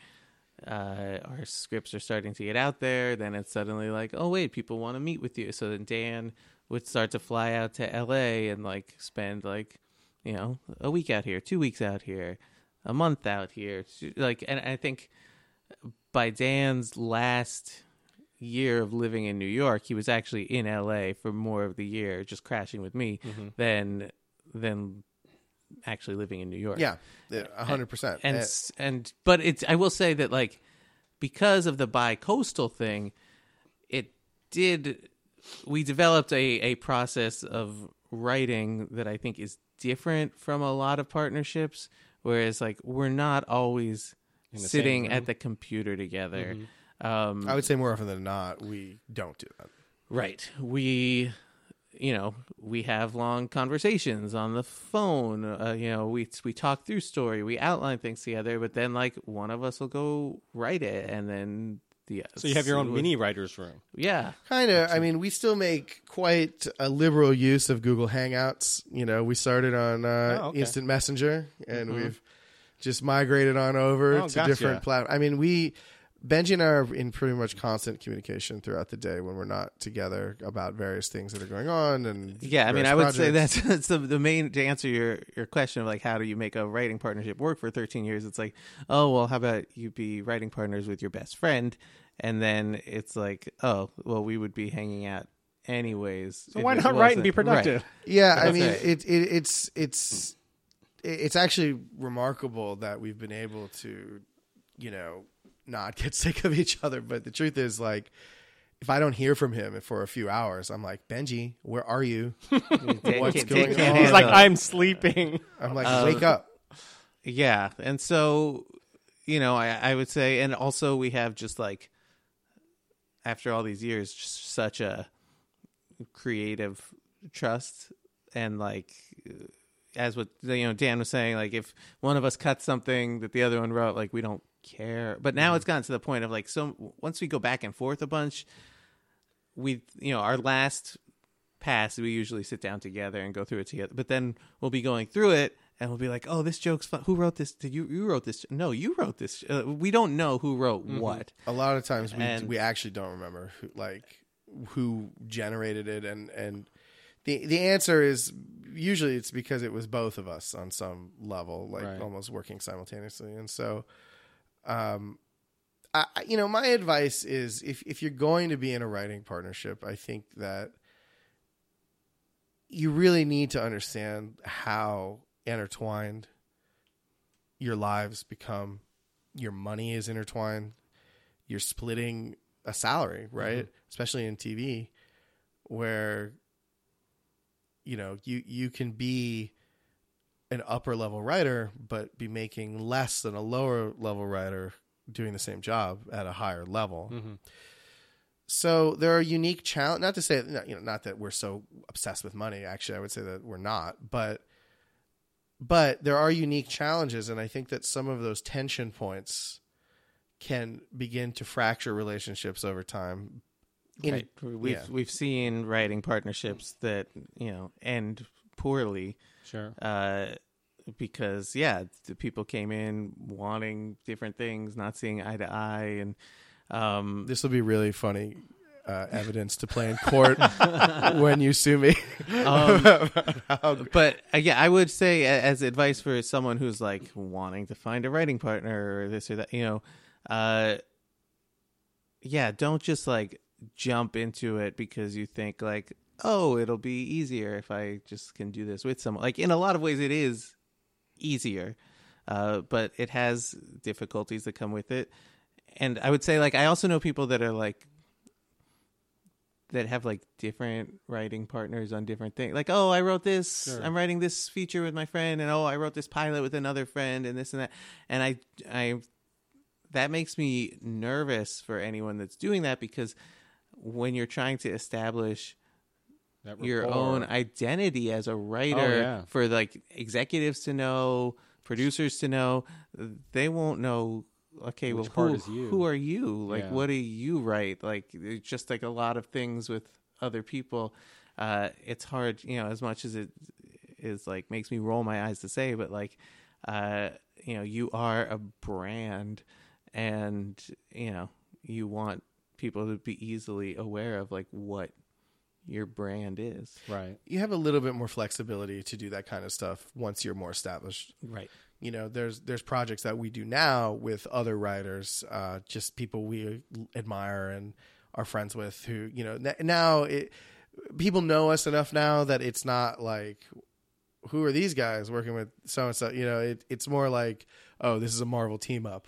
uh our scripts are starting to get out there then it's suddenly like oh wait people want to meet with you. So then dan would start to fly out to la and like spend like you know a week out here two weeks out here a month out here. Like and i think by dan's last year of living in new york he was actually in la for more of the year just crashing with me than than actually living in new york yeah, yeah, a hundred percent. and Eh, s- and but it's I will say that like because of the bi-coastal thing, it did we developed a a process of writing that I think is different from a lot of partnerships. Whereas like we're not always sitting at the computer together. Um, I would say more often than not, we don't do that. Right. We, you know, we have long conversations on the phone. Uh, you know, we we talk through story, we outline things together, but then like one of us will go write it, and then the so you have your own mini writer's room. Yeah. Kind of. I mean, we still make quite a liberal use of Google Hangouts. You know, we started on uh, Oh, okay. Mm-hmm. Instant Messenger, and we've just migrated on over Oh, to gotcha. different platforms. I mean, we Benji and I are in pretty much constant communication throughout the day when we're not together about various things that are going on. And Yeah, I mean, I would say that's, that's the, the main to answer your your question of like how do you make a writing partnership work for 13 years? It's like, oh well, how about you be writing partners with your best friend, and then it's like, oh well, we would be hanging out anyways. So why not write and be wasn't- right. productive? Yeah, I mean, right. it, it it's it's it's actually remarkable that we've been able to, you know, not get sick of each other. But the truth is, like, if I don't hear from him for a few hours, I'm like, Benji, where are you? What's going on? He's like. I'm sleeping. I'm like, Um, wake up. Yeah, and so you know, I I would say, and also we have just like after all these years, just such a creative trust, and like as what you know, Dan was saying, like if one of us cuts something that the other one wrote, like we don't care. But now it's gotten to the point of like, so once we go back and forth a bunch, we you know our last pass we usually sit down together and go through it together. But then we'll be going through it and we'll be like oh this joke's fun. Who wrote this? Did you you wrote this? No you wrote this. Uh, we don't know who wrote what. A lot of times we and- we actually don't remember who, like who generated it, and and the the answer is usually it's because it was both of us on some level, like Right. almost working simultaneously, and so. Um, I, you know, my advice is if if you're going to be in a writing partnership, I think that you really need to understand how intertwined your lives become. Your money is intertwined. You're splitting a salary, right? Especially in TV, where you know you you can be an upper level writer, but be making less than a lower level writer doing the same job at a higher level. Mm-hmm. So there are unique challenge. Not to say you know, not that we're so obsessed with money. Actually, I would say that we're not. But but there are unique challenges, and I think that some of those tension points can begin to fracture relationships over time. In- right we've yeah. we've seen writing partnerships that you know end poorly Sure. uh because yeah the people came in wanting different things not seeing eye to eye and um This will be really funny uh, evidence to play in court when you sue me. Um, but uh, yeah, I would say as advice for someone who's like wanting to find a writing partner or this or that, you know, uh, yeah, don't just like jump into it because you think like, oh, it'll be easier if I just can do this with someone. Like in a lot of ways, it is easier, uh, but it has difficulties that come with it. And I would say like I also know people that are like that have like different writing partners on different things. Like, oh, I wrote this. Sure. I'm writing this feature with my friend, and oh, I wrote this pilot with another friend, and this and that. And I, I, that makes me nervous for anyone that's doing that because when you're trying to establish That your rapport. own identity as a writer Oh, yeah. for like executives to know, producers to know, they won't know. Okay, Which well, who, who are you? Like, Yeah. what do you write? Like, it's just like a lot of things with other people. Uh, it's hard, you know, as much as it is like makes me roll my eyes to say, but like, uh, you know, you are a brand, and you know, you want people to be easily aware of like what your brand is. Right. You have a little bit more flexibility to do that kind of stuff once you're more established. Right. you know there's there's projects that we do now with other writers uh just people we admire and are friends with who you know now it people know us enough now that it's not like who are these guys working with so and so you know it, it's more like oh this is a marvel team up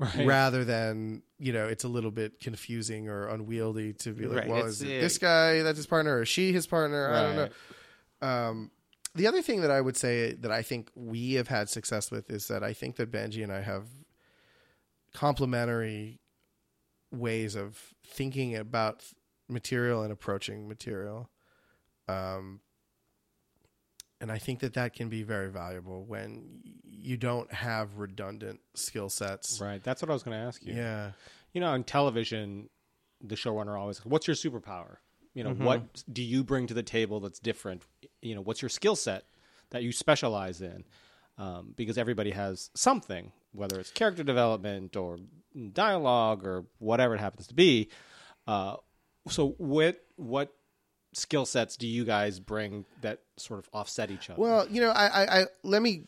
Right. rather than you know it's a little bit confusing or unwieldy to be like Right, well it's- is it this guy that's his partner or is she his partner i don't know um, the other thing that I would say that I think we have had success with is that I think that Benji and I have complementary ways of thinking about material and approaching material. Um, and I think that that can be very valuable when you don't have redundant skill sets. Right. That's what I was going to ask you. Yeah. You know, on television, the showrunner always, what's your superpower? You know, what do you bring to the table that's different? You know, what's your skill set that you specialize in? Um, because everybody has something, whether it's character development or dialogue or whatever it happens to be. Uh, so, what what skill sets do you guys bring that sort of offset each other? Well, you know, I, I, I let me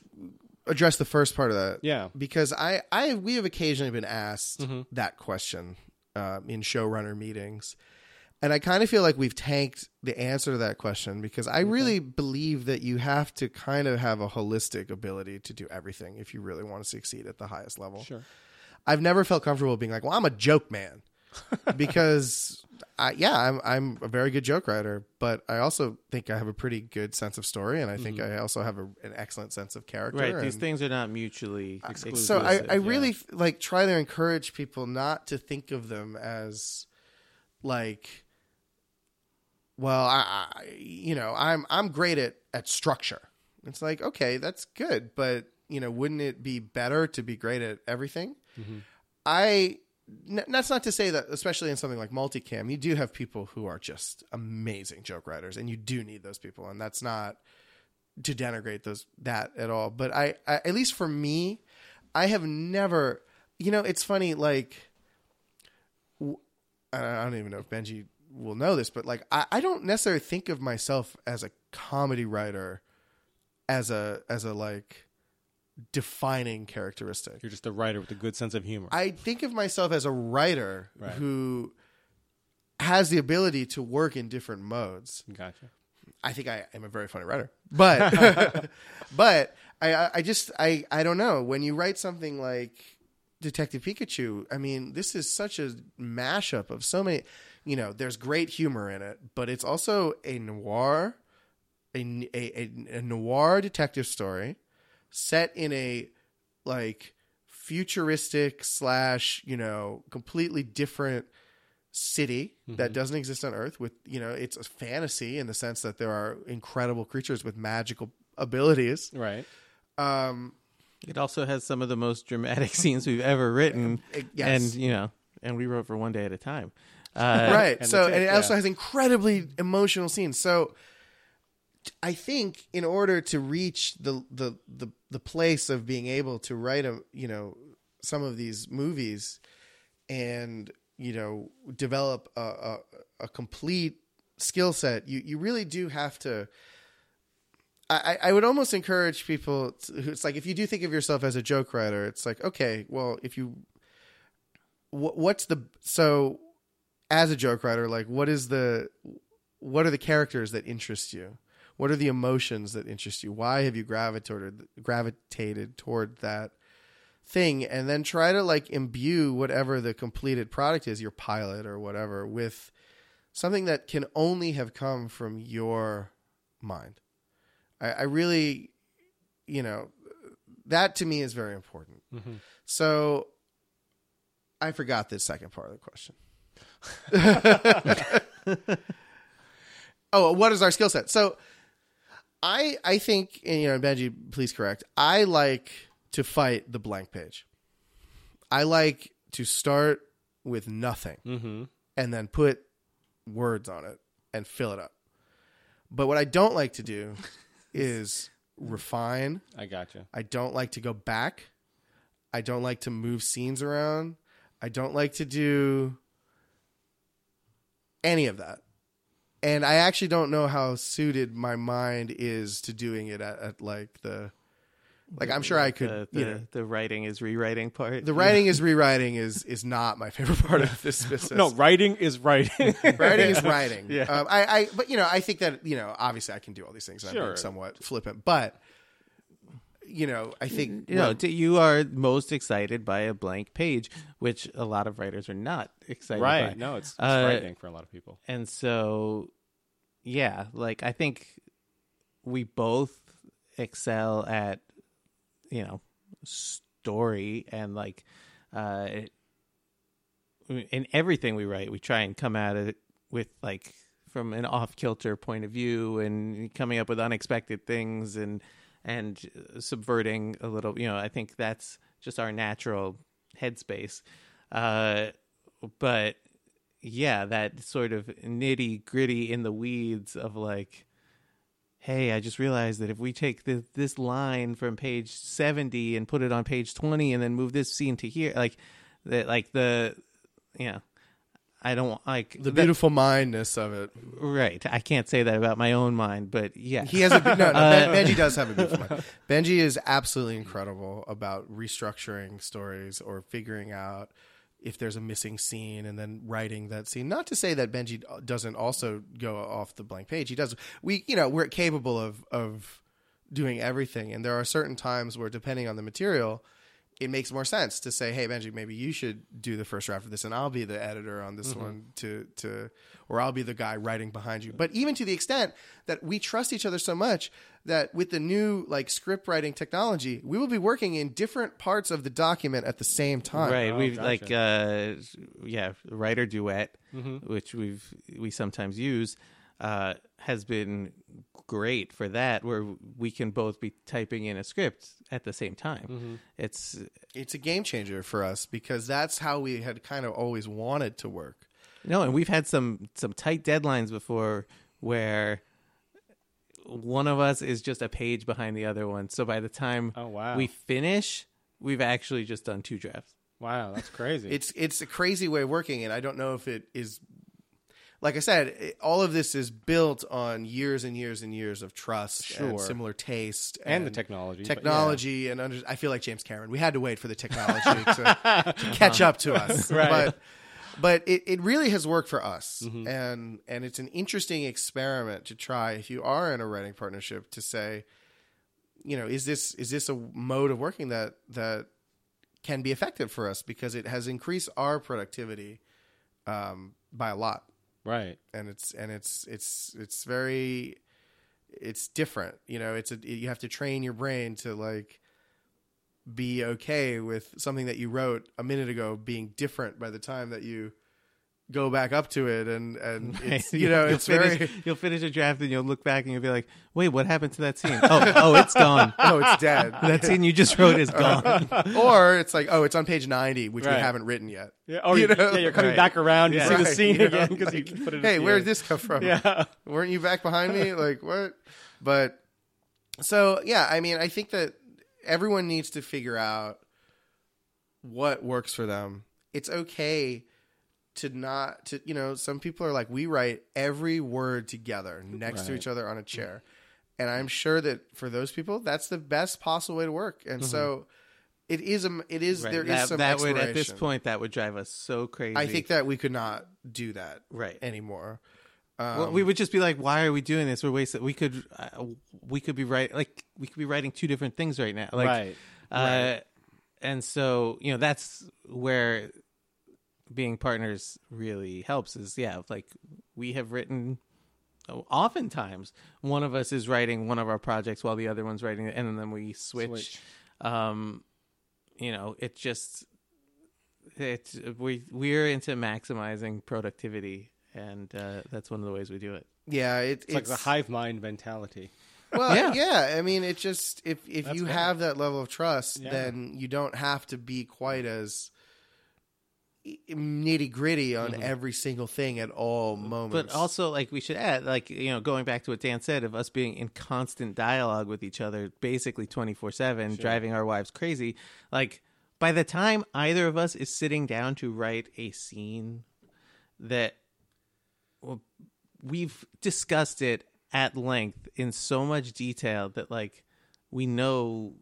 address the first part of that. Yeah. because I, I, we have occasionally been asked that question um, in showrunner meetings, and I kind of feel like we've tanked the answer to that question because I really believe that you have to kind of have a holistic ability to do everything if you really want to succeed at the highest level. sure. I've never felt comfortable being like, well, I'm a joke man. because I, yeah, I'm I'm a very good joke writer, but I also think I have a pretty good sense of story, and I think mm-hmm. I also have a, an excellent sense of character. Right. These things are not mutually exclusive. so I, I Yeah. really like try to encourage people not to think of them as like well I, I you know I'm I'm great at at structure. It's like okay, that's good, but you know, wouldn't it be better to be great at everything? Mm-hmm. I that's not to say that especially in something like multicam, you do have people who are just amazing joke writers and you do need those people and that's not to denigrate those that at all. But I, I at least for me, I have never. You know, it's funny. Like, I don't even know if Benji will know this, but like, I, I don't necessarily think of myself as a comedy writer, as a as a like defining characteristic. You're just a writer with a good sense of humor. I think of myself as a writer Right. who has the ability to work in different modes. gotcha. I think I am a very funny writer, but but I- I just I I don't know when you write something like Detective Pikachu. I mean, this is such a mashup of so many. You know, there's great humor in it, but it's also a noir, a, a, a noir detective story set in a like futuristic slash you know completely different city that doesn't exist on earth with you know it's a fantasy in the sense that there are incredible creatures with magical abilities Right. um It also has some of the most dramatic scenes we've ever written, Uh, yes. and you know, and we wrote for one day at a time. Uh, right so it, and it also has incredibly emotional scenes so i think in order to reach the the the, the place of being able to write a you know some of these movies and you know develop a a, a complete skill set you you really do have to I, I would almost encourage people. To, it's like if you do think of yourself as a joke writer, it's like okay, well, if you, what, what's the so, as a joke writer, like what is the, what are the characters that interest you? What are the emotions that interest you? Why have you gravitated gravitated toward that thing? And then try to like imbue whatever the completed product is, your pilot or whatever, with something that can only have come from your mind. I, I really, you know, that to me is very important. Mm-hmm. So I forgot the second part of the question. oh, what is our skill set? So, I I think and, you know Benji, please correct. I like to fight the blank page. I like to start with nothing Mm-hmm. and then put words on it and fill it up. But what I don't like to do is refine. I gotcha. I don't like to go back. I don't like to move scenes around. I don't like to do any of that. And I actually don't know how suited my mind is to doing it at, at like the like I'm sure I could the, the, you know the writing is rewriting part. the writing is rewriting is is not my favorite part of this business. No, writing is writing. writing is writing. Yeah. Um, I, I, but you know, I think that you know, obviously, I can do all these things. and I'm being somewhat flippant, but you know, I think you know, when- t- you are most excited by a blank page, which a lot of writers are not excited right. by. No, it's, it's Uh, frightening for a lot of people. And so, yeah, like I think we both excel at, you know, story and like, uh, in everything we write, we try and come at it with like from an off kilter point of view and coming up with unexpected things and and subverting a little. You know, I think that's just our natural headspace. Uh, but yeah, that sort of nitty gritty in the weeds of like, hey, I just realized that if we take this this line from page seventy and put it on page twenty, and then move this scene to here, like that, like the, know, I don't like the that- beautiful mindness of it. right. I can't say that about my own mind, but yeah, He has a no, no. Uh, ben, Benji does have a beautiful mind. Benji is absolutely incredible about restructuring stories or figuring out if there's a missing scene and then writing that scene. Not to say that Benji doesn't also go off the blank page. He does. We, you know, we're capable of of doing everything, and there are certain times where, depending on the material. It makes more sense to say, "Hey, Benji, maybe you should do the first draft of this, and I'll be the editor on this one to to, or I'll be the guy writing behind you." But even to the extent that we trust each other so much that with the new like script writing technology, we will be working in different parts of the document at the same time. right. Oh, we've gotcha. like uh, yeah, WriterDuet, which we've we sometimes use, uh, has been great for that, where we can both be typing in a script at the same time. It's It's a game changer for us because that's how we had kind of always wanted to work. No, and we've had some some tight deadlines before where one of us is just a page behind the other one. So by the time Oh, wow. we finish, we've actually just done two drafts. Wow, that's crazy. It's it's a crazy way of working, and I don't know if it is. Like I said, it, all of this is built on years and years and years of trust and Sure. similar taste and the technology. but yeah. technology and under, I feel like James Cameron. We had to wait for the technology to, to catch up to us, Right. but but it, it really has worked for us, Mm-hmm. and and it's an interesting experiment to try if you are in a writing partnership to say, you know, is this is this a mode of working that that can be effective for us because it has increased our productivity um, by a lot Right. and it's and it's it's it's very it's different you know it's a you have to train your brain to like be okay with something that you wrote a minute ago being different by the time that you go back up to it and and it's, you know You'll it's finish, very you'll finish a draft and you'll look back and you'll be like, "Wait, what happened to that scene? Oh, oh, it's gone. oh it's dead That scene you just wrote is gone." or it's like oh it's on page 90 which we haven't written yet Yeah. Oh, You you know? yeah, you're coming Right. back around. You Yeah. see the scene you know, again because like, you put it. hey where the did this come from. Yeah. weren't you back behind me? Like what? But so yeah, I mean, I think that everyone needs to figure out what works for them. It's okay to not to you know, some people are like we write every word together next to each other on a chair. And I'm sure that for those people that's the best possible way to work. And so it is a it is Right. there is that some that would at this point that would drive us so crazy. I think that we could not do that right. anymore. Um, well, we would just be like, "Why are we doing this? We're wasting. We could, uh, we could be writing like we could be writing two different things right now. Like, right. Uh, and so you know that's where being partners really helps. Is yeah, like we have written. Oftentimes, one of us is writing one of our projects while the other one's writing, it, and then we switch. Switch. Um, you know, it just it's we we're into maximizing productivity, and uh, that's one of the ways we do it. Yeah, it, It's, like the hive mind mentality. Well, Yeah. yeah. I mean, it just if if That's you great. have that level of trust, Yeah. then you don't have to be quite as nitty gritty on mm-hmm. every single thing at all moments. But also, like we should add, like you know, going back to what Dan said, of us being in constant dialogue with each other, basically twenty four seven, driving our wives crazy. Like by the time either of us is sitting down to write a scene, that well, we've discussed it at length in so much detail that like we know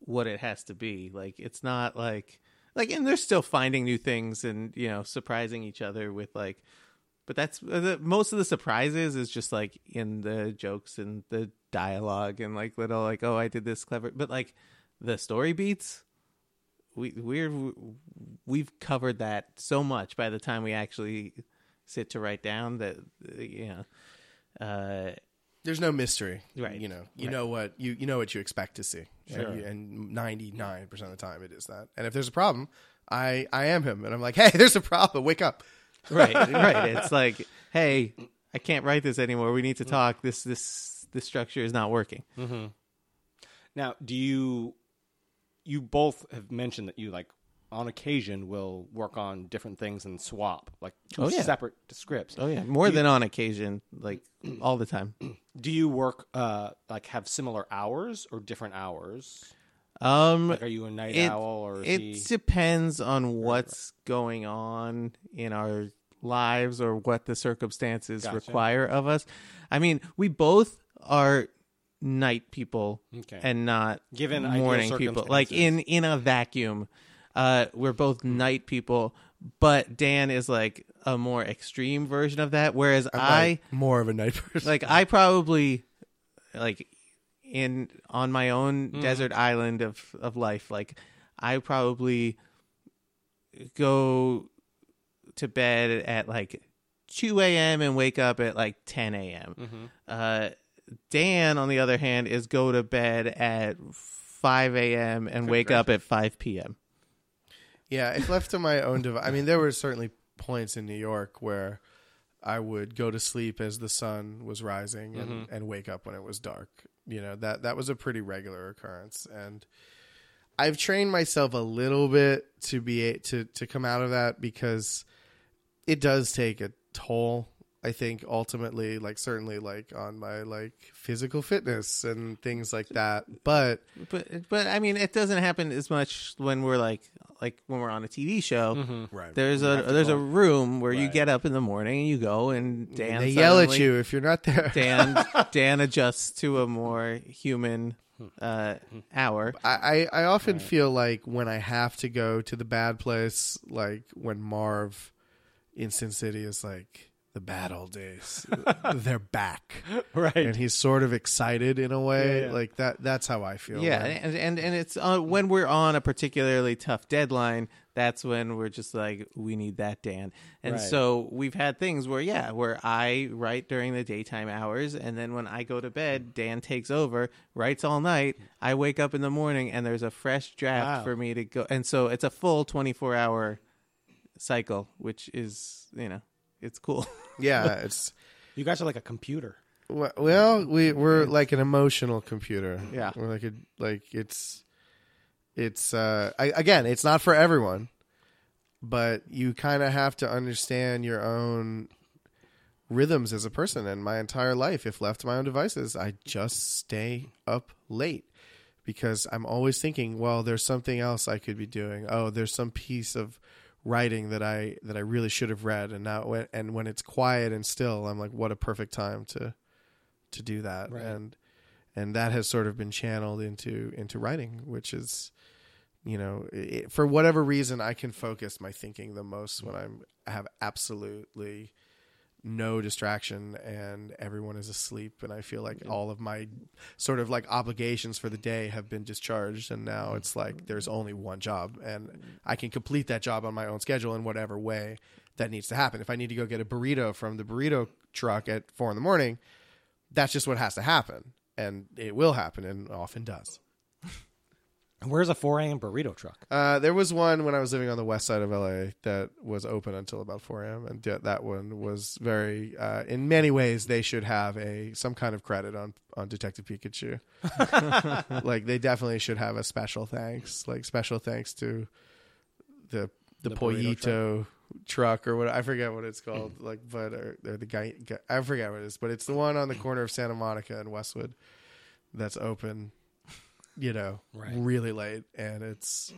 what it has to be. Like it's not like like and they're still finding new things and you know surprising each other with like but that's uh, the, most of the surprises is just like in the jokes and the dialogue and like little like oh I did this clever but like the story beats we we're we've covered that so much by the time we actually sit to write down that uh, you know uh There's no mystery, Right. You know, you Right. know what you you know what you expect to see, Sure. and ninety nine percent of the time it is that. And if there's a problem, I I am him, and I'm like, hey, there's a problem, wake up. right right it's like hey i can't write this anymore we need to talk this this this structure is not working Mm-hmm. Now, do you you both have mentioned that you like on occasion will work on different things and swap like two Oh, yeah. separate scripts. oh yeah more than on occasion like all the time Do you work uh like have similar hours or different hours? um Like, are you a night it, owl or it he? depends on what's going on in our lives or what the circumstances Gotcha. require of us i mean we both are night people Okay. and not Given morning people like in in a vacuum uh we're both night people but dan is like a more extreme version of that whereas I'm i like more of a night person. like I probably like in on my own desert island of of life like I probably go to bed at like 2 a.m. and wake up at like 10 a.m. Uh, Dan, on the other hand, is go to bed at 5 a.m. and wake up at 5 p.m. Yeah, if left to my own device, I mean, there were certainly points in New York where I would go to sleep as the sun was rising and, mm-hmm. and wake up when it was dark. You know that that was a pretty regular occurrence, and I've trained myself a little bit to be to to come out of that because it does take a toll. I think ultimately, like certainly, like on my like physical fitness and things like that. But But but I mean, it doesn't happen as much when we're like like when we're on a TV show. right, There's a there's a room where you Right. get up in the morning and you go and Dan they yell at suddenly- you if you're not there. Dan Dan adjusts to a more human uh, hour. I, I I often feel like when I have to go to the bad place, like when Marv in Sin City is like the bad old days, they're back, right. and he's sort of excited in a way. Yeah, yeah. Like that. That's how I feel. Yeah, when- and and and it's uh, when we're on a particularly tough deadline. That's when we're just like we need that Dan, and Right. so we've had things where yeah, where I write during the daytime hours, and then when I go to bed, Dan takes over, writes all night. I wake up in the morning, and there's a fresh draft Wow. for me to go, and so it's a full twenty four hour cycle, which is you know it's cool. yeah. It's You guys are like a computer. well, well, we we're like an emotional computer. Yeah. we're like a like it's it's uh I, again, it's not for everyone, but you kind of have to understand your own rhythms as a person. And my entire life, if left to my own devices, I just stay up late because I'm always thinking, well, there's something else I could be doing. Oh, there's some piece of writing that I that I really should have read, and now when, and when it's quiet and still, I'm like, what a perfect time to to do that. Right. And and that has sort of been channeled into into writing, which is you know it, for whatever reason I can focus my thinking the most when mm. I'm I have absolutely no distraction and everyone is asleep and I feel like all of my sort of like obligations for the day have been discharged and now it's mm-hmm. like there's only one job and I can complete that job on my own schedule in whatever way that needs to happen. If I need to go get a burrito from the burrito truck at four in the morning, that's just what has to happen. And it will happen and often does. Where's a 4 a.m. burrito truck? Uh, there was one when I was living on the west side of LA that was open until about 4 a.m. and that- that one was very. Uh, in many ways, they should have a some kind of credit on on Detective Pikachu. like they definitely should have a special thanks, like special thanks to the the, The Pollito truck. or what I forget what it's called. like, but or, or the guy, guy I forget what it is, but it's the one on the corner of Santa Monica and Westwood that's open. You know, Right. really late, and it's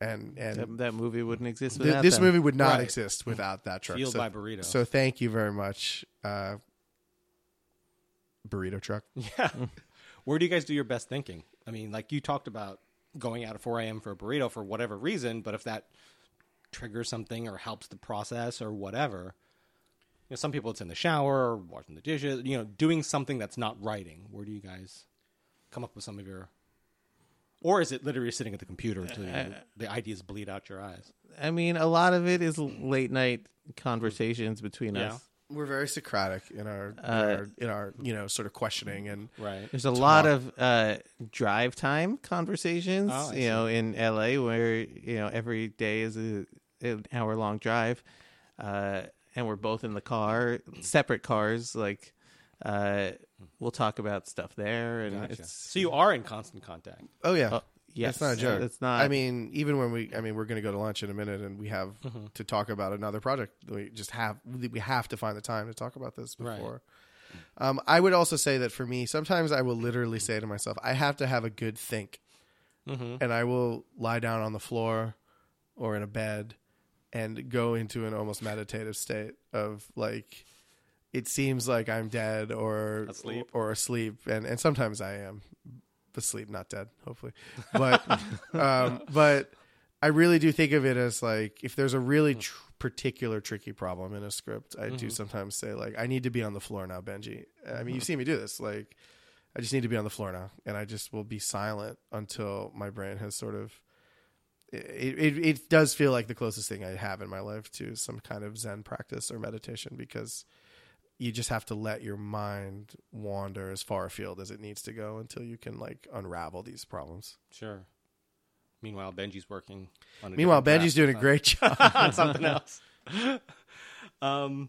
and and That, that movie wouldn't exist th- this them. movie would not Right. exist without that truck. Fueled so, by burrito. so thank you very much, uh, burrito truck. Yeah. Where do you guys do your best thinking? I mean, like you talked about going out at 4 a.m. for a burrito for whatever reason, but if that triggers something or helps the process or whatever, you know, some people it's in the shower or washing the dishes, you know, doing something that's not writing. Where do you guys come up with some of your, or is it literally sitting at the computer until you, the ideas bleed out your eyes? I mean, a lot of it is late night conversations between Yeah. us. We're very Socratic in our, in Uh, our in our you know sort of questioning and Right. There's a lot of uh, drive time conversations, Oh, I you know, in LA where you know every day is a, an hour long drive, uh, and we're both in the car, separate cars. Like, uh, we'll talk about stuff there, and Gotcha. it's So you are in constant contact. oh yeah. oh, yes, It's not a joke. It's not. I mean, even when we, I mean, we're going to go to lunch in a minute, and we have Mm-hmm. to talk about another project. We just have, we have to find the time to talk about this Right. before. Um, I would also say that for me, sometimes I will literally say to myself, I have to have a good think, Mm-hmm. and I will lie down on the floor or in a bed and go into an almost meditative state of like. It seems like I'm dead or Asleep. or asleep, and, and sometimes I am asleep, not dead, hopefully. But um, but I really do think of it as like if there's a really tr- particular tricky problem in a script, I do sometimes say like I need to be on the floor now, Benji. I mean, you've seen me do this. Like I just need to be on the floor now, and I just will be silent until my brain has sort of. It, it it does feel like the closest thing I have in my life to some kind of Zen practice or meditation because you just have to let your mind wander as far afield as it needs to go until you can like unravel these problems. Sure. Meanwhile, Benji's working on a Meanwhile, Benji's doing a great job. on something else. um,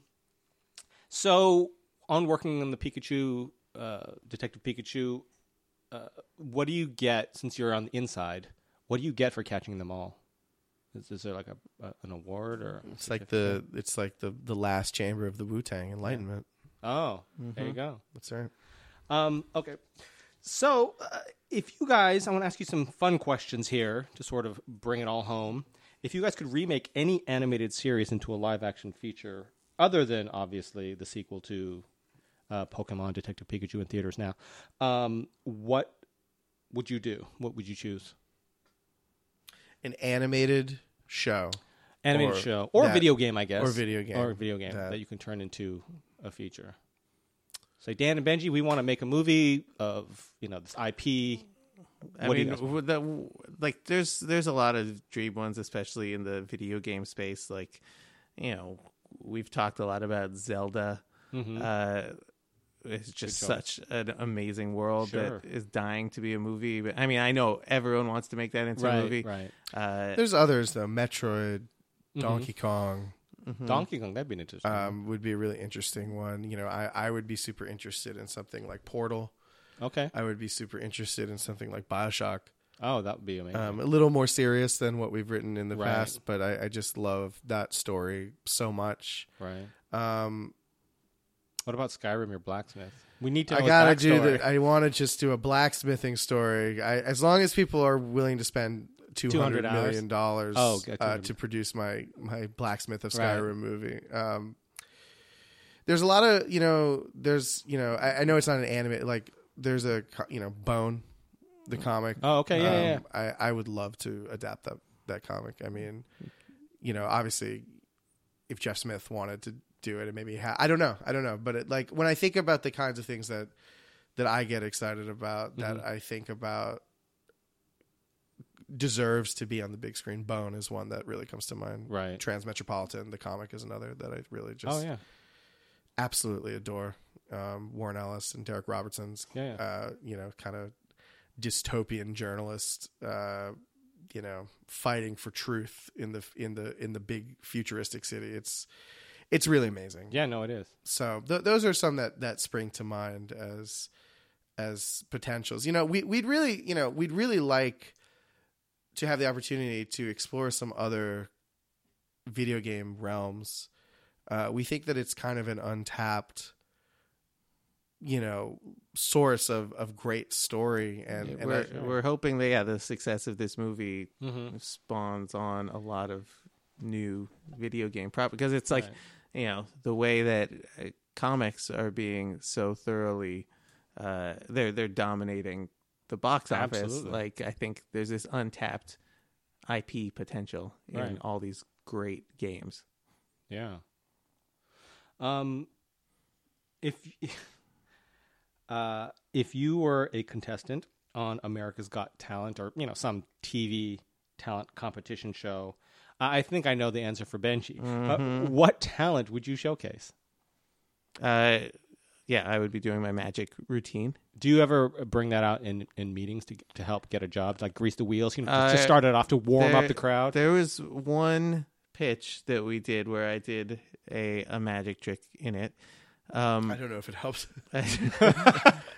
so on working on the Pikachu, uh, Detective Pikachu, uh, what do you get since you're on the inside? What do you get for catching them all? Is, is there like a, a an award or? It's like the it's like the the last chamber of the Wu Tang Enlightenment. oh, there you go. That's right. Um, okay. So, uh, if you guys, I want to ask you some fun questions here to sort of bring it all home. If you guys could remake any animated series into a live action feature, other than obviously the sequel to uh, Pokemon Detective Pikachu in theaters now, um, what would you do? What would you choose? An animated show. Animated Or show or that- video game, I guess, or video game. or video game That- that you can turn into a feature. Say, Dan and Benji, we want to make a movie of you know this IP. I What do you mean, guys- with the, like there's there's a lot of dream ones, especially in the video game space. Like, you know, we've talked a lot about Zelda. Mm-hmm. Uh, it's just such an amazing world Sure. that is dying to be a movie. But I mean, I know everyone wants to make that into a movie. right. Uh, There's others though. Metroid, Mm-hmm. Donkey Kong Donkey Kong, that'd be an interesting. one. um, would be a really interesting one. You know, I, I would be super interested in something like Portal. okay. I would be super interested in something like Bioshock. Oh, that would be amazing. Um, a little more serious than what we've written in the Right. past, but I, I just love that story so much. right. Um, What about Skyrim, your blacksmith? We need to. I gotta do the. I want to just do a blacksmithing story. I, as long as people are willing to spend two 200 hundred million dollars Oh, okay, uh, to produce my my blacksmith of Right. Skyrim movie. Um, there's a lot of you know. There's you know. I, I know it's not an anime. Like there's a you know Bone, the comic. Oh, okay, yeah, yeah, Um, I I would love to adapt that that comic. I mean, you know, obviously, if Jeff Smith wanted to do it, and maybe ha- I don't know, I don't know, but it, like when I think about the kinds of things that that I get excited about, that Mm-hmm. I think about deserves to be on the big screen. Bone is one that really comes to mind. Right. Transmetropolitan, the comic, is another that I really just Oh yeah. absolutely adore. Um, Warren Ellis and Darick Robertson's, Yeah, yeah. Uh, you know, kind of dystopian journalist, uh, you know, fighting for truth in the in the in the big futuristic city. It's it's really amazing. Yeah, no, it is. So th- those are some that that spring to mind as as potentials. You know, we we'd really you know we'd really like to have the opportunity to explore some other video game realms. Uh, we think that it's kind of an untapped, you know, source of, of great story, and, and we're I- we're hoping that yeah, the success of this movie Mm-hmm. spawns on a lot of new video game prop because it's like Right. You know the way that uh, comics are being so thoroughly uh they're they're dominating the box office Absolutely. like i think there's this untapped ip potential in Right. all these great games Yeah. Um, if uh, if you were a contestant on America's Got Talent or you know some TV talent competition show, I I think I know the answer for Benji. Uh, what talent would you showcase? uh yeah i would be doing my magic routine Do you ever bring that out in, in meetings to to help get a job, like grease the wheels? You know, just Uh, to start it off to warm up the crowd. There was one pitch that we did where I did a, a magic trick in it. Um, I don't know if it helps.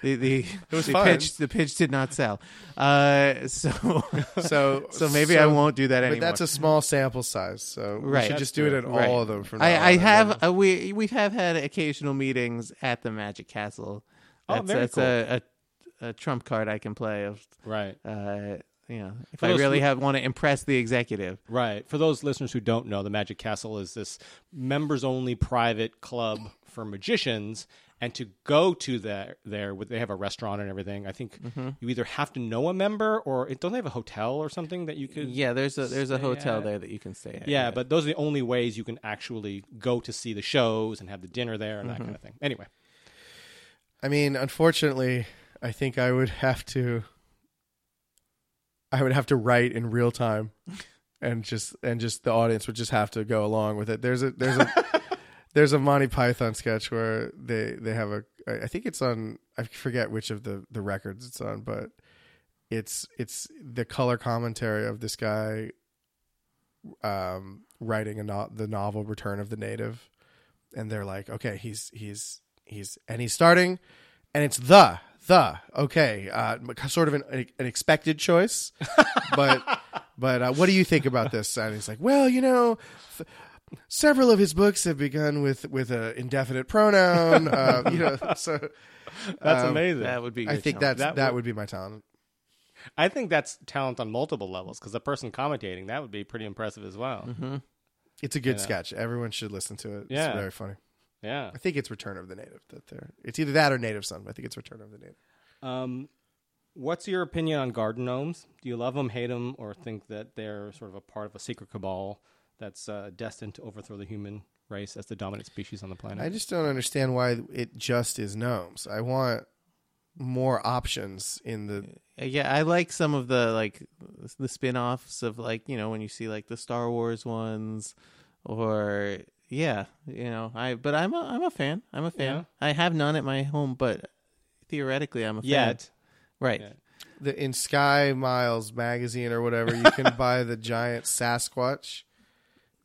the the, was the fun. pitch the pitch did not sell. Uh, so So so maybe I won't do that But anymore. that's a small sample size, so we Right. should That's just do it in Right. all of them from now I, I have uh, we we have had occasional meetings at the Magic Castle. Oh, That's, very that's cool. a, a a trump card I can play of right. uh, you know if For I really who- have want to impress the executive. Right. For those listeners who don't know, the Magic Castle is this members only private club for magicians. And to go to there, there they have a restaurant and everything. I think Mm-hmm. you either have to know a member or don't they have a hotel or something that you could? Yeah, there's a there's a hotel at- there that you can stay at. Yeah, but those are the only ways you can actually go to see the shows and have the dinner there and that Mm-hmm. kind of thing. Anyway, I mean, unfortunately, I think I would have to. I would have to write in real time, and just and just the audience would just have to go along with it. There's a there's a there's a Monty Python sketch where they they have a I think it's on I forget which of the the records it's on, but it's it's the color commentary of this guy um writing a no- the novel Return of the Native. And they're like okay he's he's he's and he's starting and it's the the okay uh sort of an, an expected choice. But but uh, what do you think about this? And he's like well you know th- several of his books have begun with with an indefinite pronoun uh, you know so that's Um, amazing. that would be. i think challenge. that's That that, would- would be my talent I think that's talent on multiple levels because the person commentating that would be pretty impressive as well. Mm-hmm. it's a good Yeah. sketch everyone should listen to it Yeah. it's very funny Yeah. i think it's return of the native that they're it's either that or native son i think it's return of the native Um, what's your opinion on garden gnomes? Do you love them, hate them, or think that they're sort of a part of a secret cabal that's uh, destined to overthrow the human race as the dominant species on the planet? I just don't understand why it just is gnomes. I want more options in the. Uh, Yeah, I like some of the like the spin-offs of like, you know, when you see like the Star Wars ones or yeah, you know, I but I'm a I'm a fan. I'm a fan. Yeah. I have none at my home, but theoretically I'm a fan. Right. Yeah. the in Sky Miles magazine or whatever, you can buy the giant Sasquatch.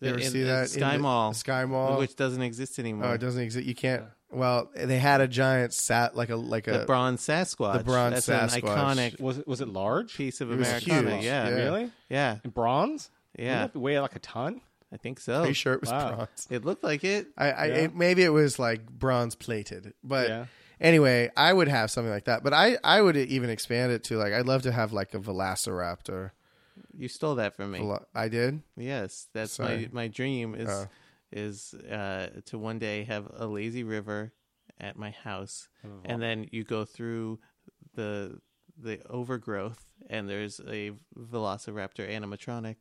You ever In- see in that? Sky in the- Mall, the Sky Mall. which doesn't exist anymore. oh, it doesn't exist. You can't. Well, they had a giant sat like a like the a. bronze Sasquatch. the bronze That's an Sasquatch. iconic was it was it large? piece of It was Americana. huge. Yeah. Yeah. Really? Yeah. In bronze? Yeah. Wouldn't that weigh like a ton? I think so. Are you sure it was Wow. bronze? It looked like it. I, I Yeah. it, maybe it was like bronze plated, but yeah. anyway, I would have something like that. But I I would even expand it to like I'd love to have like a Velociraptor. You stole that from me. Velo- I did. Yes, that's Sorry. my my dream is Oh. is uh, to one day have a lazy river at my house, and then you go through the the overgrowth, and there's a Velociraptor animatronic.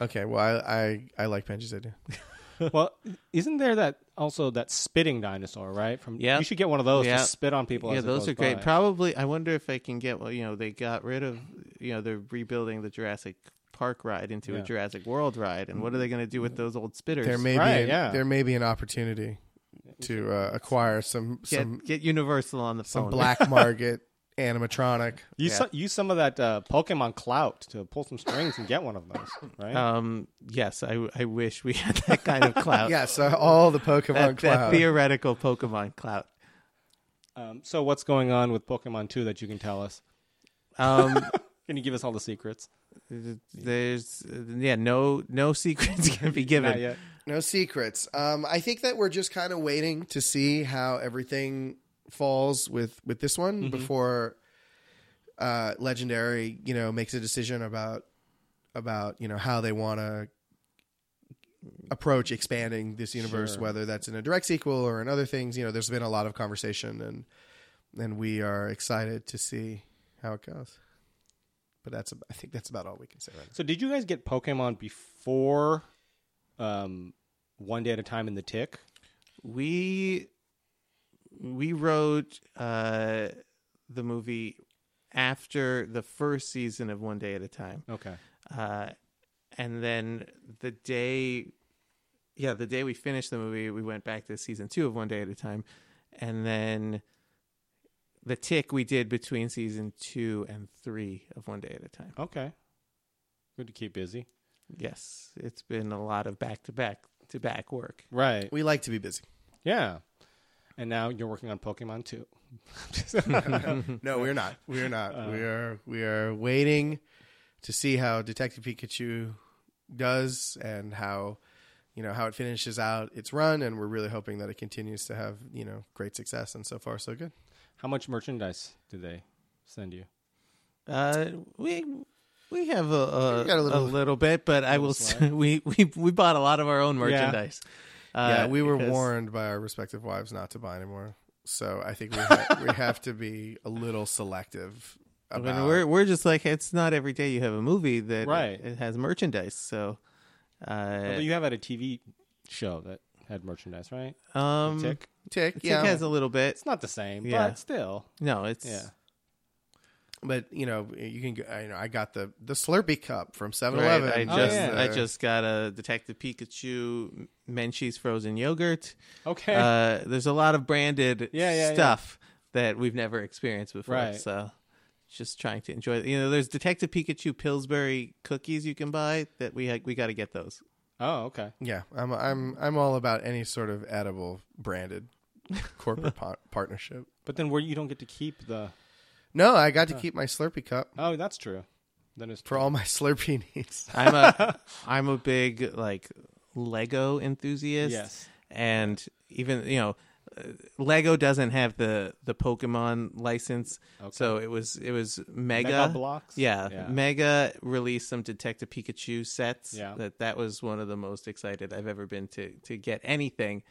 Okay, well I I, I like Benji's idea. well, isn't there that also that spitting dinosaur, right? From Yeah. you should get one of those Yeah. to spit on people. yeah, as it those goes are great. by. Probably, I wonder if I can get. Well, you know, they got rid of. You know, they're rebuilding the Jurassic Park ride into Yeah. a Jurassic World ride, and what are they going to do with those old spitters? There may Right, be an, yeah. there may be an opportunity to uh, acquire some get some get Universal on the some phone. black market animatronic. Use, Yeah. some, use some of that uh, Pokemon clout to pull some strings and get one of those, right? Um, yes, I, I wish we had that kind of clout. Yes, uh, all the Pokemon that, that theoretical Pokemon clout. um, so what's going on with Pokemon 2 that you can tell us? Um, Can you give us all the secrets? there's yeah, no no secrets can be Not given. yet. No secrets. Um, I think that we're just kind of waiting to see how everything falls with with this one before uh, Legendary, you know, makes a decision about about you know how they want to approach expanding this universe, Sure. whether that's in a direct sequel or in other things. You know, there's been a lot of conversation, and and we are excited to see how it goes. But that's I think that's about all we can say right now. So did you guys get Pokemon before um, One Day at a Time in the Tick? We we wrote uh, the movie after the first season of One Day at a Time. Okay. Uh, and then the day, yeah, the day we finished the movie, we went back to season two of One Day at a Time, and then the tick we did between season two and three of One Day at a Time. Okay. Good to keep busy. Yes, it's been a lot of back to back to back work. Right. We like to be busy. Yeah. And now you're working on Pokemon too. No, we're not. We're not. Uh. we are. We are waiting to see how Detective Pikachu does and how you know how it finishes out its run, and we're really hoping that it continues to have you know great success. And so far, so good. How much merchandise did they send you? Uh, we we have a a, We got a a, little- little, bit, but I will. s- We we we bought a lot of our own merchandise. yeah, Uh, we were because- warned by our respective wives not to buy anymore. So I think we ha- we have to be a little selective. I About, mean, we're we're just like it's not every day you have a movie that Right. it, has merchandise. So, Although uh, you have had a TV show that had merchandise, right? um, Tick. tick, Tick yeah, has a little bit. It's not the same, Yeah. but still. No, it's Yeah. But you know you can. go- You know, I got the the Slurpee cup from 7 right. Eleven. I Oh, just yeah. I just got a Detective Pikachu Menchie's frozen yogurt. Okay. Uh, there's a lot of branded Yeah, yeah, yeah. stuff that we've never experienced before. Right. So, just trying to enjoy. You know, there's Detective Pikachu Pillsbury cookies you can buy that we ha- we got to get those. oh, okay. Yeah, I'm I'm I'm all about any sort of edible branded corporate pa- partnership. But then where you don't get to keep the. No, I got to keep my Slurpee cup Oh, that's true. Then it's for all my Slurpee needs. I'm a I'm a big like Lego enthusiast. Yes. and even you know uh, lego doesn't have the the pokemon license Okay. so it was it was mega, Mega Bloks? yeah, Yeah. mega released some detective pikachu sets Yeah. that that was one of the most excited i've ever been to to get anything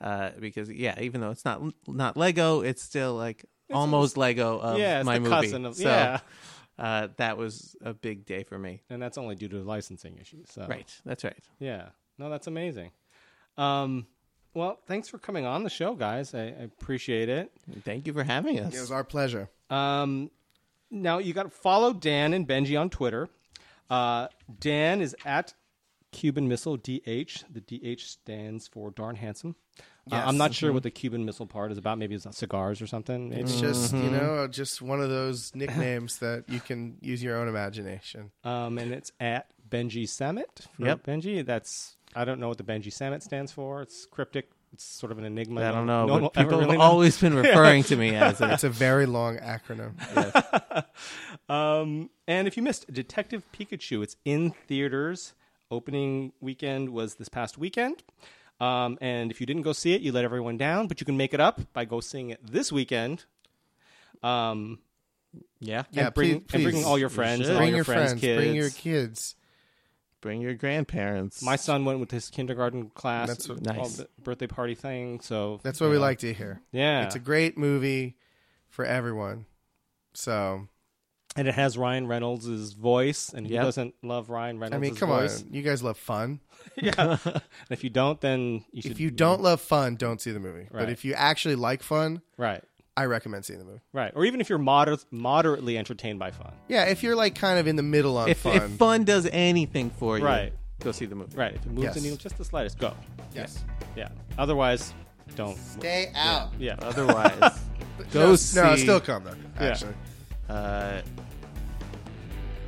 uh because yeah even though it's not not lego it's still like almost lego of yeah, it's my the movie cousin of. so yeah. uh that was a big day for me And that's only due to licensing issues. So. right that's right Yeah. No, that's amazing. Um, well, thanks for coming on the show, guys. I, I appreciate it. thank you for having us It was our pleasure. Um, now you got to follow Dan and Benji on Twitter. Uh, Dan is at Cuban Missile DH. The DH stands for darn handsome. Uh, I'm not sure what the Cuban Missile part is about. Maybe it's cigars or something. Maybe. It's just you know just one of those nicknames that you can use your own imagination. Um, and it's at Benji Samit. Yep. Benji. That's I don't know what the Benji Samit stands for. It's cryptic. It's sort of an enigma. I don't know, no but people really have know. always been referring to me as it. It's a very long acronym. Um, and if you missed Detective Pikachu, it's in theaters. Opening weekend was this past weekend. Um, and if you didn't go see it, you let everyone down, but you can make it up by go seeing it this weekend. Um, Yeah. Yeah, and, bring, please- and bringing all your friends, should. and all bring your, your friends, friends, kids. bring your kids. Bring your grandparents. My son went with his kindergarten class, That's what- all Nice. the birthday party thing. So That's what you we know. like to hear. Yeah, It's a great movie for everyone. So and it has Ryan Reynolds' voice, and who Yep. doesn't love Ryan Reynolds' I mean, come voice? on, you guys love fun. yeah. and if you don't, then you should. If you don't love fun, don't see the movie. Right. But if you actually like fun, right, I recommend seeing the movie. right, or even if you're moder- moderately entertained by fun, Yeah, if you're like kind of in the middle on if fun, if fun does anything for you, Right. go see the movie. right, if it moves Yes. the needle just the slightest, go. yes, Yeah. Otherwise, don't. stay out. Yeah. Otherwise, Go no, see. no, still come though. Yeah. Actually, uh,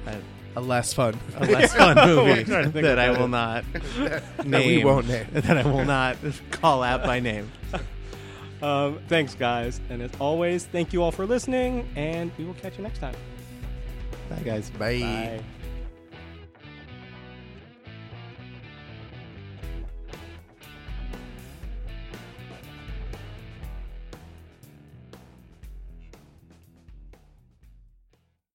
a, a less fun. a less fun movie trying to think that I that. will not that name. we won't name. That I will not call out by name. Um, thanks, guys. And as always, thank you all for listening, and we will catch you next time. Bye, guys. Bye. Bye.